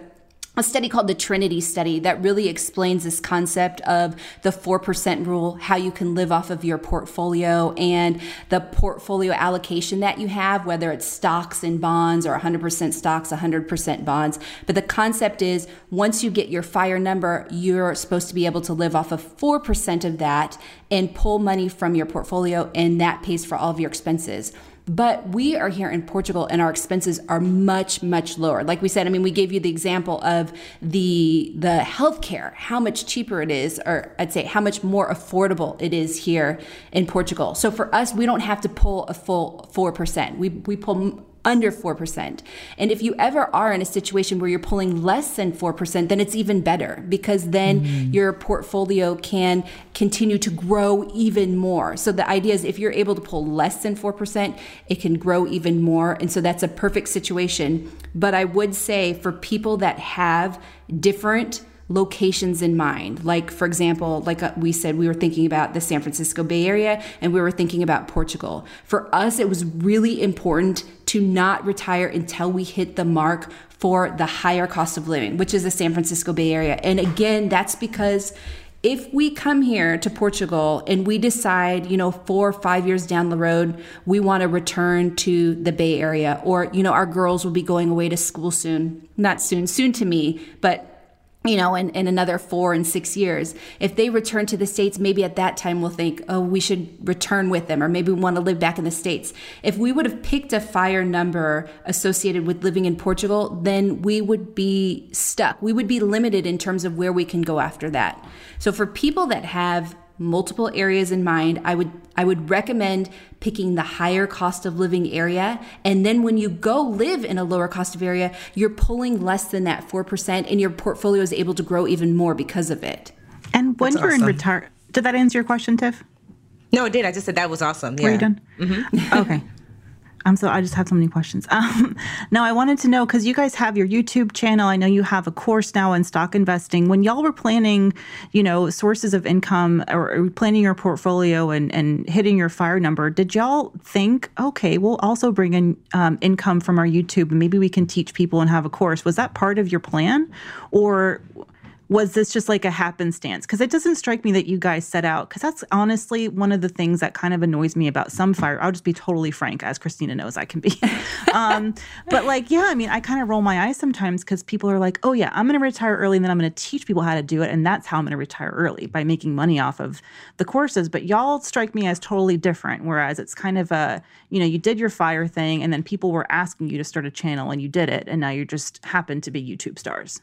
a study called the Trinity Study that really explains this concept of the 4% rule, how you can live off of your portfolio and the portfolio allocation that you have, whether it's stocks and bonds or 100% stocks, 100% bonds. But the concept is once you get your fire number, you're supposed to be able to live off of 4% of that and pull money from your portfolio, and that pays for all of your expenses. But we are here in Portugal and our expenses are much, much lower. Like we said, I mean, we gave you the example of the the healthcare, how much cheaper it is, or I'd say how much more affordable it is here in Portugal. So for us, we don't have to pull a full four percent. We we pull under 4%. And if you ever are in a situation where you're pulling less than 4%, then it's even better because then mm-hmm. your portfolio can continue to grow even more. So the idea is if you're able to pull less than 4%, it can grow even more. And so that's a perfect situation. But I would say for people that have different locations in mind. Like, for example, like uh, we said, we were thinking about the San Francisco Bay Area and we were thinking about Portugal. For us, it was really important to not retire until we hit the mark for the higher cost of living, which is the San Francisco Bay Area. And again, that's because if we come here to Portugal and we decide, you know, four or five years down the road, we want to return to the Bay Area, or, you know, our girls will be going away to school soon, not soon, soon to me, but you know, in, in another four and six years. If they return to the States, maybe at that time we'll think, oh, we should return with them, or maybe we want to live back in the States. If we would have picked a fire number associated with living in Portugal, then we would be stuck. We would be limited in terms of where we can go after that. So for people that have multiple areas in mind, I would I would recommend picking the higher cost of living area. And then when you go live in a lower cost of area, you're pulling less than that 4% and your portfolio is able to grow even more because of it. And when That's you're awesome. in retire, did that answer your question, Tiff? No, it did. I just said that was awesome. Yeah. Were you done? Mm-hmm. okay. I'm so I just have so many questions. Um, now I wanted to know because you guys have your YouTube channel. I know you have a course now in stock investing. When y'all were planning, you know, sources of income or planning your portfolio and and hitting your fire number, did y'all think, okay, we'll also bring in um, income from our YouTube and maybe we can teach people and have a course? Was that part of your plan, or was this just like a happenstance? Because it doesn't strike me that you guys set out, because that's honestly one of the things that kind of annoys me about some fire. I'll just be totally frank, as Christina knows I can be. um, but like, yeah, I mean, I kind of roll my eyes sometimes because people are like, oh, yeah, I'm going to retire early and then I'm going to teach people how to do it. And that's how I'm going to retire early by making money off of the courses. But y'all strike me as totally different. Whereas it's kind of a, you know, you did your fire thing and then people were asking you to start a channel and you did it. And now you just happen to be YouTube stars.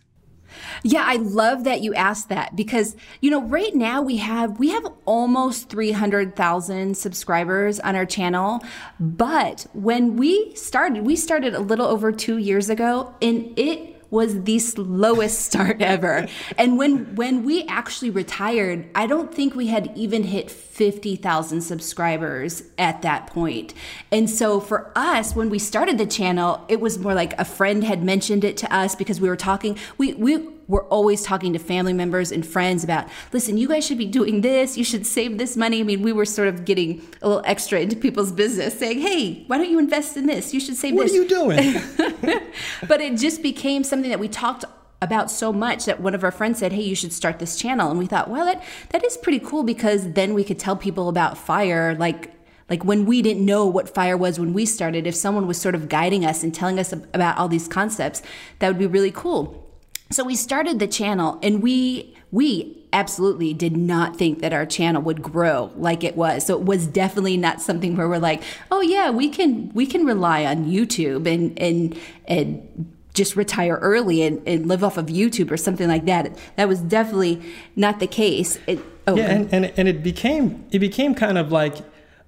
Yeah, I love that you asked that because you know right now we have we have almost 300,000 subscribers on our channel, but when we started, we started a little over 2 years ago and it was the slowest start ever. and when when we actually retired, I don't think we had even hit 50,000 subscribers at that point. And so for us when we started the channel, it was more like a friend had mentioned it to us because we were talking we we were always talking to family members and friends about, listen, you guys should be doing this. You should save this money. I mean, we were sort of getting a little extra into people's business, saying, hey, why don't you invest in this? You should save What this. What are you doing? but it just became something that we talked about so much that one of our friends said, "Hey, you should start this channel." And we thought, "Well, that that is pretty cool because then we could tell people about fire like like when we didn't know what fire was when we started, if someone was sort of guiding us and telling us about all these concepts, that would be really cool." So we started the channel and we we absolutely did not think that our channel would grow like it was. So it was definitely not something where we're like, "Oh yeah, we can we can rely on YouTube and and and just retire early and, and live off of YouTube or something like that." That was definitely not the case. It, oh, Yeah, and, and and it became it became kind of like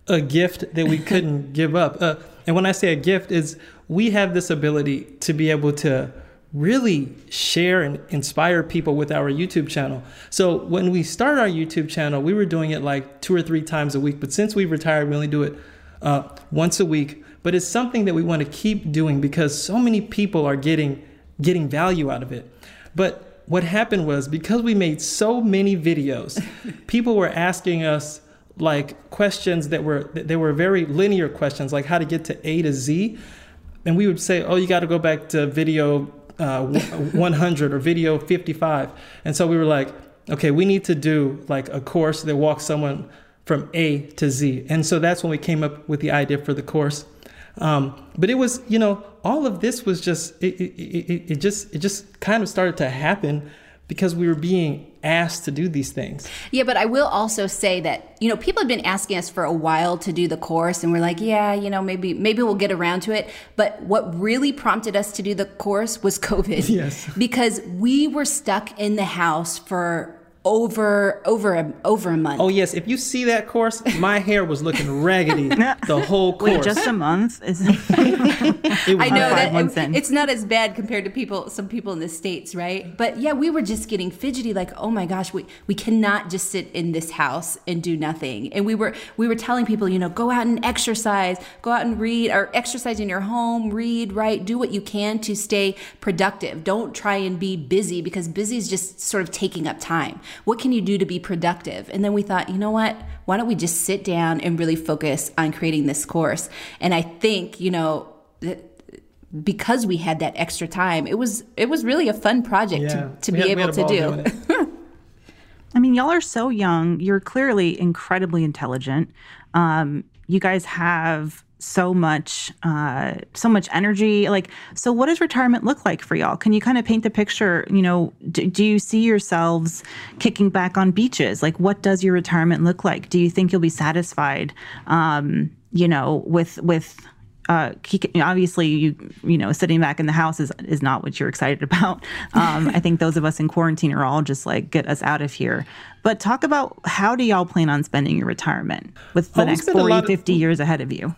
a gift that we couldn't give up. Uh, and when I say a gift, is we have this ability to be able to really share and inspire people with our YouTube channel. So when we started our YouTube channel, we were doing it like two or three times a week. But since we've retired, we only do it uh, once a week. But it's something that we want to keep doing because so many people are getting getting value out of it. But what happened was because we made so many videos, people were asking us like questions that were they were very linear questions, like how to get to A to Z, and we would say, "Oh, you got to go back to video uh, 100 or video 55," and so we were like, "Okay, we need to do like a course that walks someone from A to Z," and so that's when we came up with the idea for the course. Um, but it was, you know, all of this was just it, it, it, it just it just kind of started to happen because we were being asked to do these things. Yeah, but I will also say that you know people have been asking us for a while to do the course, and we're like, yeah, you know, maybe maybe we'll get around to it. But what really prompted us to do the course was COVID. Yes. because we were stuck in the house for over over a, over a month. Oh yes, if you see that course, my hair was looking raggedy the whole course. Wait, just a month? Is It was I know five that it- it's not as bad compared to people, some people in the states, right? But yeah, we were just getting fidgety, like, oh my gosh, we we cannot just sit in this house and do nothing. And we were we were telling people, you know, go out and exercise, go out and read, or exercise in your home, read, write, do what you can to stay productive. Don't try and be busy because busy is just sort of taking up time. What can you do to be productive? And then we thought, you know what? Why don't we just sit down and really focus on creating this course? And I think, you know, that because we had that extra time, it was it was really a fun project Yeah. to, to be had- able to do. I mean, y'all are so young. You're clearly incredibly intelligent. Um, you guys have so much, uh, so much energy. Like, so what does retirement look like for y'all? Can you kind of paint the picture? You know, do, do you see yourselves kicking back on beaches? Like, what does your retirement look like? Do you think you'll be satisfied? Um, you know, with with uh, obviously, you you know, sitting back in the house is is not what you're excited about. Um, I think those of us in quarantine are all just like, get us out of here. But talk about how do y'all plan on spending your retirement with the Oh, next spend 40, lot of- 50 years ahead of you?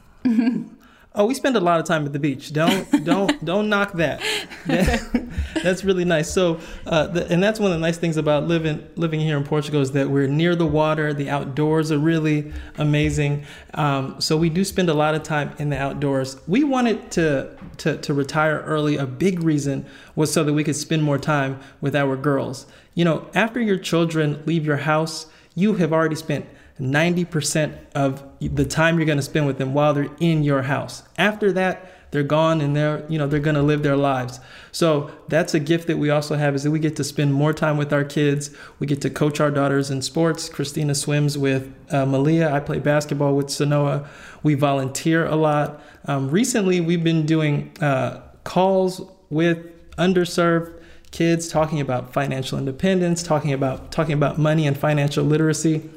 Oh, we spend a lot of time at the beach. Don't don't don't knock that. that's really nice. So, uh, the, and that's one of the nice things about living living here in Portugal is that we're near the water. The outdoors are really amazing. Um, so we do spend a lot of time in the outdoors. We wanted to to to retire early. A big reason was so that we could spend more time with our girls. You know, after your children leave your house, you have already spent 90% of the time you're going to spend with them while they're in your house. After that, they're gone and they're, you know, they're going to live their lives. So that's a gift that we also have is that we get to spend more time with our kids. We get to coach our daughters in sports. Christina swims with uh, Malia. I play basketball with Sanoa. We volunteer a lot. Um, recently, we've been doing uh, calls with underserved kids talking about financial independence, talking about talking about money and financial literacy.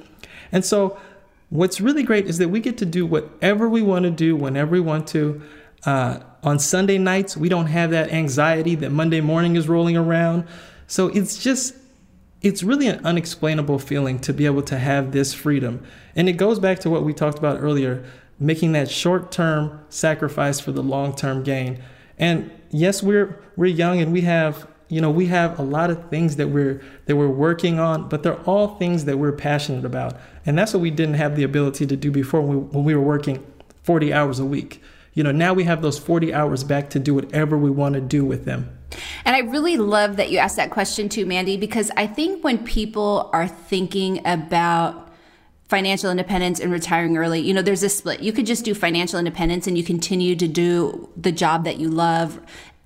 And so, what's really great is that we get to do whatever we want to do whenever we want to. Uh, on Sunday nights, we don't have that anxiety that Monday morning is rolling around. So it's just, it's really an unexplainable feeling to be able to have this freedom. And it goes back to what we talked about earlier making that short term sacrifice for the long term gain. And yes, we're, we're young and we have you know we have a lot of things that we're that we're working on but they're all things that we're passionate about and that's what we didn't have the ability to do before when we, were working 40 hours a week you know, now we have those 40 hours back to do whatever we want to do with them. And I really love that you asked that question too, Mandy, because I think when people are thinking about financial independence and retiring early, you know, there's a split. You could just do financial independence and you continue to do the job that you love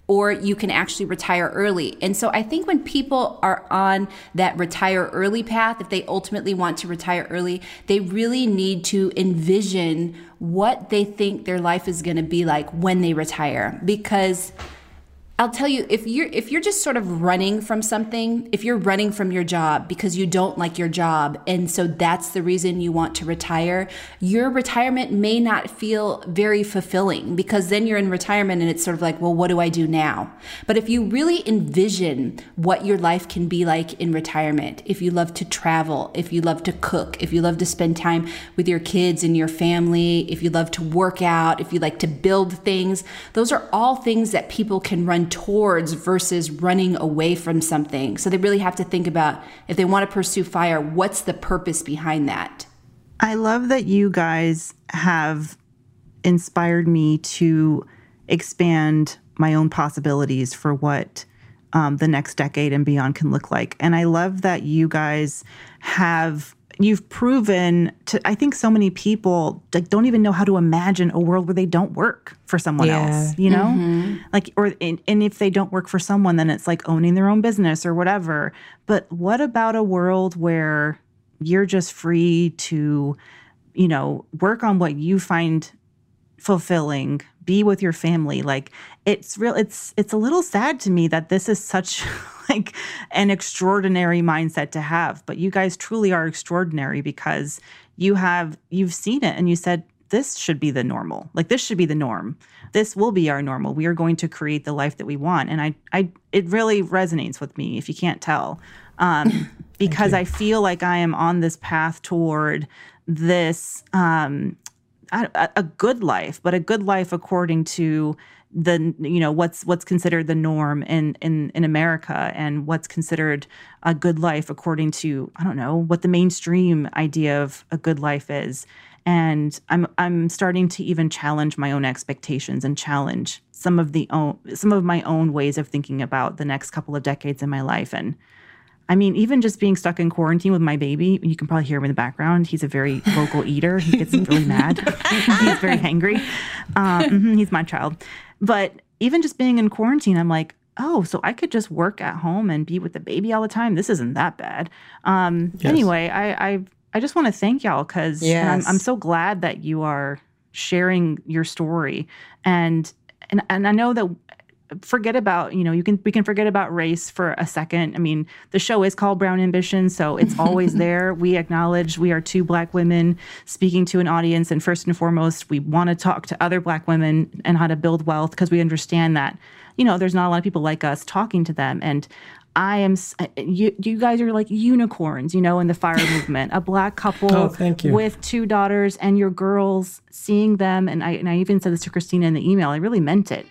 or you can actually retire early. And so I think when people are on that retire early path, if they ultimately want to retire early, they really need to envision what they think their life is going to be like when they retire because I'll tell you if you're if you're just sort of running from something, if you're running from your job because you don't like your job and so that's the reason you want to retire, your retirement may not feel very fulfilling because then you're in retirement and it's sort of like, well, what do I do now? But if you really envision what your life can be like in retirement, if you love to travel, if you love to cook, if you love to spend time with your kids and your family, if you love to work out, if you like to build things, those are all things that people can run towards versus running away from something. So they really have to think about if they want to pursue fire, what's the purpose behind that? I love that you guys have inspired me to expand my own possibilities for what um, the next decade and beyond can look like. And I love that you guys have you've proven to i think so many people like don't even know how to imagine a world where they don't work for someone yeah. else you know mm-hmm. like or and, and if they don't work for someone then it's like owning their own business or whatever but what about a world where you're just free to you know work on what you find fulfilling be with your family like it's real it's it's a little sad to me that this is such like an extraordinary mindset to have. But you guys truly are extraordinary because you have you've seen it and you said this should be the normal. Like this should be the norm. This will be our normal. We are going to create the life that we want. And I I it really resonates with me if you can't tell. Um, because I feel like I am on this path toward this um, a, good life, but a good life according to the you know what's what's considered the norm in in in America and what's considered a good life according to I don't know what the mainstream idea of a good life is. And I'm I'm starting to even challenge my own expectations and challenge some of the own some of my own ways of thinking about the next couple of decades in my life. And I mean, even just being stuck in quarantine with my baby, you can probably hear him in the background. He's a very vocal eater. He gets really mad. he's very hangry. Um, mm-hmm, he's my child. But even just being in quarantine, I'm like, oh, so I could just work at home and be with the baby all the time. This isn't that bad. Um, yes. Anyway, I, I I just want to thank y'all because yes. I'm, I'm so glad that you are sharing your story and and and I know that forget about you know you can we can forget about race for a second i mean the show is called brown ambition so it's always there we acknowledge we are two black women speaking to an audience and first and foremost we want to talk to other black women and how to build wealth because we understand that you know there's not a lot of people like us talking to them and I am. You, you guys are like unicorns, you know, in the fire movement. A black couple oh, thank you. with two daughters, and your girls seeing them. And I, and I even said this to Christina in the email. I really meant it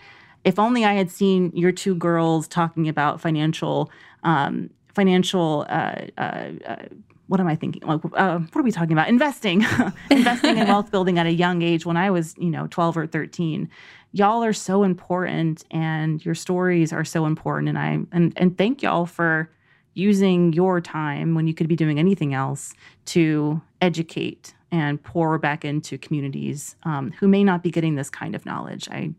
if only I had seen your two girls talking about financial, um, financial. Uh, uh, uh, what am I thinking? Like, uh, what are we talking about? Investing, investing in wealth building at a young age when I was, you know, 12 or 13. Y'all are so important and your stories are so important. And I, and, and thank y'all for using your time when you could be doing anything else to educate and pour back into communities um, who may not be getting this kind of knowledge. I,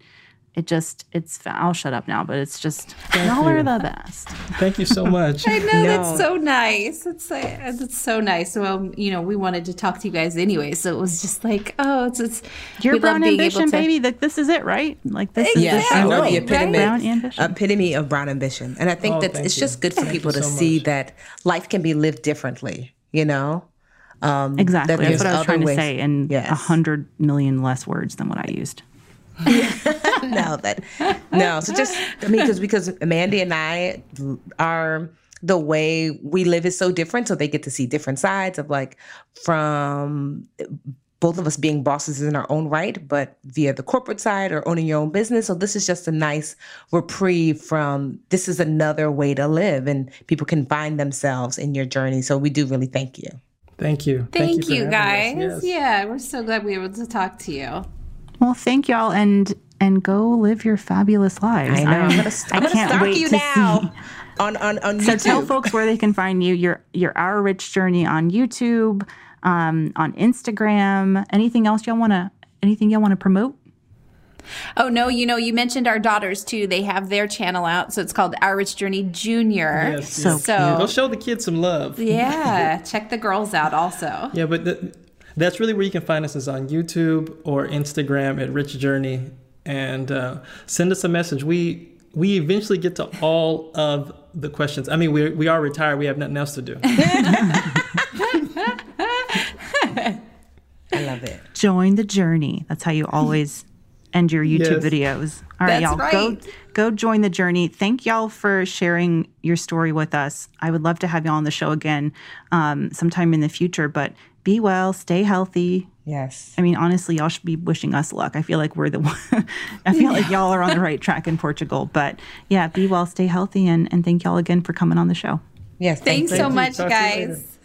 it just it's I'll shut up now, but it's just Thank y'all you. are the best. Thank you so much. I know no. that's so nice. It's like it's so nice. Well, you know, we wanted to talk to you guys anyway, so it was just like, oh, it's it's your brown ambition, to... baby. Like this is it, right? Like this. Exactly. Yes, I know the epitome, right? brown ambition. epitome of brown ambition, and I think oh, that it's you. just good for thank people to so see that life can be lived differently. You know. Um, exactly. That that's what I was trying ways. to say in a yes. hundred million less words than what I used. no, that no. So just I mean, because because Mandy and I are the way we live is so different, so they get to see different sides of like from both of us being bosses in our own right, but via the corporate side or owning your own business. So this is just a nice reprieve from this is another way to live, and people can find themselves in your journey. So we do really thank you. Thank you. Thank, thank you, you guys. Yes. Yeah, we're so glad we were able to talk to you. Well, thank y'all and and go live your fabulous lives. I know. I'm I'm- gonna, I'm gonna stalk you to now see- on on on So YouTube. tell folks where they can find you. Your your Our Rich Journey on YouTube, um, on Instagram. Anything else y'all want to? Anything y'all want to promote? Oh no, you know, you mentioned our daughters too. They have their channel out, so it's called Our Rich Journey Junior. Yes, So yes. So- Go show the kids some love. Yeah, check the girls out also. Yeah, but th- that's really where you can find us is on YouTube or Instagram at Rich Journey, and uh, send us a message. We we eventually get to all of the questions. I mean, we we are retired. We have nothing else to do. I love it. Join the journey. That's how you always end your YouTube Yes. videos. All right, That's y'all. Go go join the journey. Thank y'all for sharing your story with us. I would love to have y'all on the show again um, sometime in the future. But be well, stay healthy. Yes. I mean, honestly, y'all should be wishing us luck. I feel like we're the one. I feel like y'all are on the right track in Portugal. But yeah, be well, stay healthy, and and thank y'all again for coming on the show. Yes. Thanks you. so you. much, Talk to you later. guys.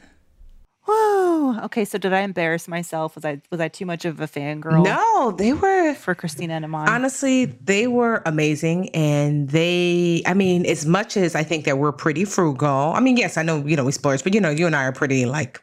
Whoa. Okay, so did I embarrass myself? Was I was I too much of a fangirl No, they were for Christina and Amon? honestly they were amazing, and they. I mean, as much as I think that we're pretty frugal. I mean, yes, I know you know we splurge, but you know you and I are pretty like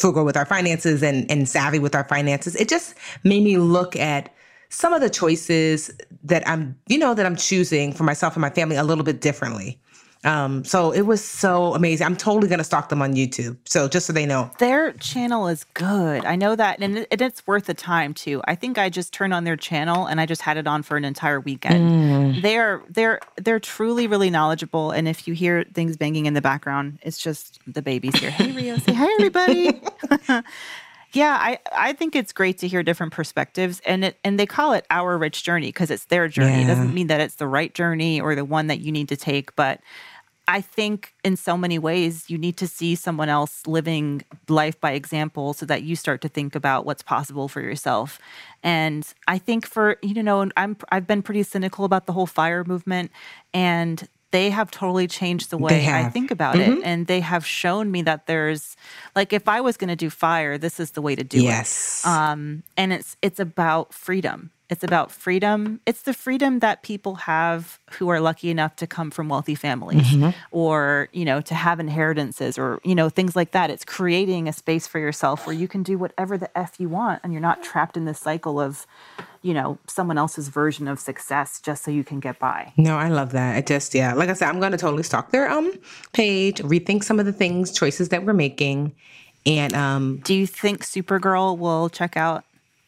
frugal with our finances and and savvy with our finances. It just made me look at some of the choices that I'm you know that I'm choosing for myself and my family a little bit differently. Um, so it was so amazing. I'm totally gonna stalk them on YouTube. So just so they know. Their channel is good. I know that, and, it, and it's worth the time too. I think I just turned on their channel and I just had it on for an entire weekend. They're they're they're truly really knowledgeable. And if you hear things banging in the background, it's just the babies here. Hey Rio, say hi everybody. yeah, I I think it's great to hear different perspectives, and it and they call it our rich journey because it's their journey. It doesn't mean that it's the right journey or the one that you need to take, but I think in so many ways you need to see someone else living life by example so that you start to think about what's possible for yourself. And I think for you know I'm I've been pretty cynical about the whole fire movement and they have totally changed the way I think about it and they have shown me that there's like if I was going to do fire this is the way to do Yes. it. Um and it's it's about freedom. It's about freedom. It's the freedom that people have who are lucky enough to come from wealthy families or, you know, to have inheritances or, you know, things like that. It's creating a space for yourself where you can do whatever the F you want and you're not trapped in this cycle of, you know, someone else's version of success just so you can get by. No, I love that. I just yeah, like I said, I'm gonna totally stalk their um page, rethink some of the things, choices that we're making, and um Do you think Supergirl will check out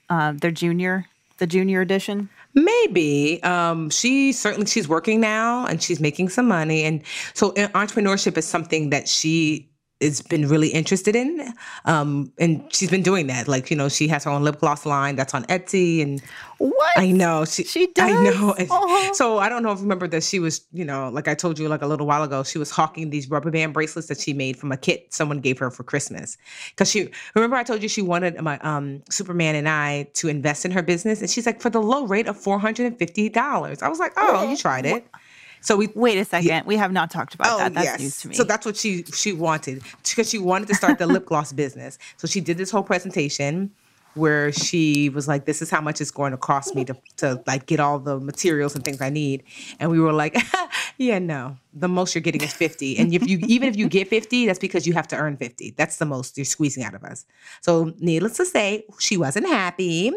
uh, their junior, the junior edition? maybe um she certainly she's working now and she's making some money, and so uh, entrepreneurship is something that she has been really interested in um and she's been doing that like you know she has her own lip gloss line that's on etsy and What? I know she. She I does? know. And Aw. So I don't know if you remember that she was, you know, like I told you like a little while ago, she was hawking these rubber band bracelets that she made from a kit someone gave her for Christmas. Because she remember I told you she wanted my um Superman and I to invest in her business, and she's like for the low rate of four hundred and fifty dollars. I was like, oh, you tried it. So we Wait a second. We have not talked about that. That's news to me. Oh, So that's what she she wanted because she wanted to start the lip gloss business. So she did this whole presentation where she was like, "This is how much it's going to cost me to to like get all the materials and things I need." And we were like, "Yeah, no. The most you're getting is 50. And if you even if you get 50, that's because you have to earn 50. That's the most you're squeezing out of us." So needless to say, she wasn't happy.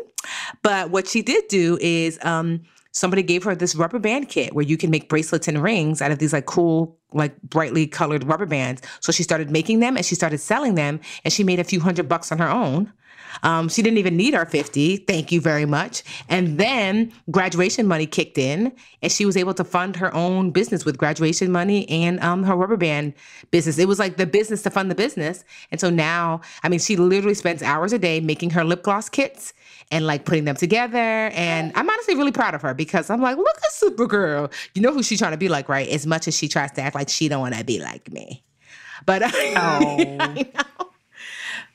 But what she did do is um somebody gave her this rubber band kit where you can make bracelets and rings out of these like cool like brightly colored rubber bands. So she started making them and she started selling them and she made a few hundred bucks on her own um, she didn't even need our 50 thank you very much and then graduation money kicked in and she was able to fund her own business with graduation money and um, her rubber band business it was like the business to fund the business and so now i mean she literally spends hours a day making her lip gloss kits and like putting them together. And I'm honestly really proud of her because I'm like, look at Supergirl. You know who she's trying to be like, right? As much as she tries to act like she don't want to be like me. But I, Oh.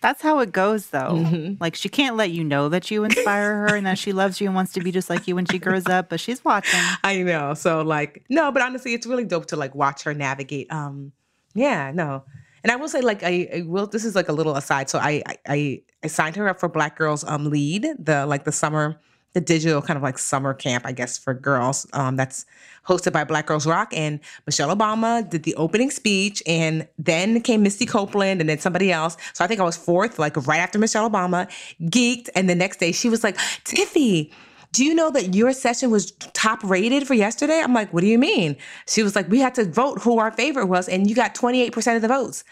That's how it goes, though. Mm-hmm. Like, she can't let you know that you inspire her and that she loves you and wants to be just like you when she grows up, but she's watching. I know. So like, no, but honestly, it's really dope to like watch her navigate. Um, yeah, no. And I will say, like, I, I will. This is like a little aside. So I, I, I, I signed her up for Black Girls um Lead, the like the summer the digital kind of like summer camp, I guess, for girls. Um, that's hosted by Black Girls Rock. And Michelle Obama did the opening speech, and then came Misty Copeland, and then somebody else. So I think I was fourth, like right after Michelle Obama, geeked. And the next day she was like, Tiffy, do you know that your session was top rated for yesterday? I'm like, what do you mean? She was like, we had to vote who our favorite was, and you got 28% of the votes.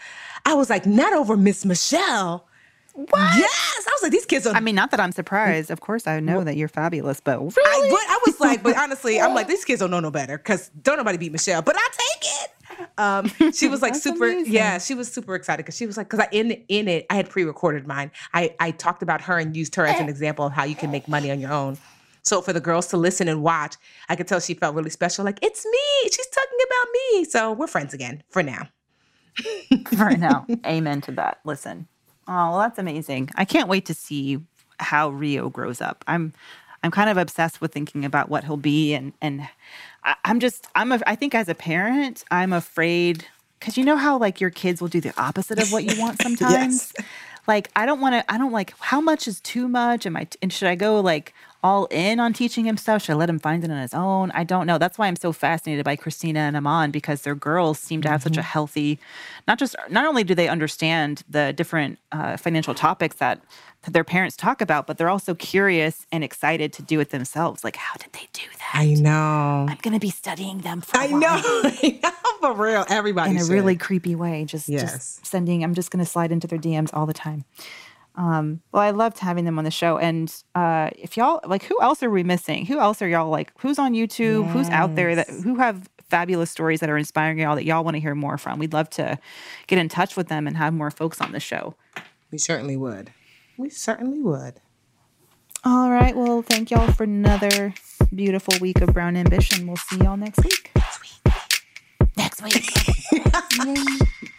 I was like, not over Miss Michelle. What? Yes. I was like, these kids are. I mean, not that I'm surprised. Of course, I know that you're fabulous, but really? I, but I was like, but honestly, I'm like, these kids don't know no better because don't nobody beat Michelle, but I take it. Um, she was like super, amazing. yeah, she was super excited because she was like, because I in in it, I had pre-recorded mine. I I talked about her and used her as an example of how you can make money on your own. So for the girls to listen and watch, I could tell she felt really special. Like it's me. She's talking about me. So we're friends again for now. for now. Amen to that. Listen. Oh, well, that's amazing. I can't wait to see how Rio grows up. I'm I'm kind of obsessed with thinking about what he'll be and and I, I'm just I'm a I think as a parent, I'm afraid because you know how like your kids will do the opposite of what you want sometimes. yes. Like I don't want to. I don't like how much is too much. Am I? And should I go like all in on teaching him stuff? Should I let him find it on his own? I don't know. That's why I'm so fascinated by Christina and Amon because their girls seem to have such a healthy. Not just not only do they understand the different uh, financial topics that that their parents talk about, but they're also curious and excited to do it themselves. Like, how did they do that? I know. I'm gonna be studying them for. I know. I know. For real. Everybody in a really creepy way. Just, Yes. just sending. I'm just going to slide into their DMs all the time. Um, well, I loved having them on the show. And uh, if y'all like, who else are we missing? Who else are y'all like? Who's on YouTube? Who's out there that who have fabulous stories that are inspiring y'all that y'all want to hear more from? We'd love to get in touch with them and have more folks on the show. We certainly would. We certainly would. All right. Well, thank y'all for another beautiful week of Brown Ambition. We'll see y'all next week. Next week.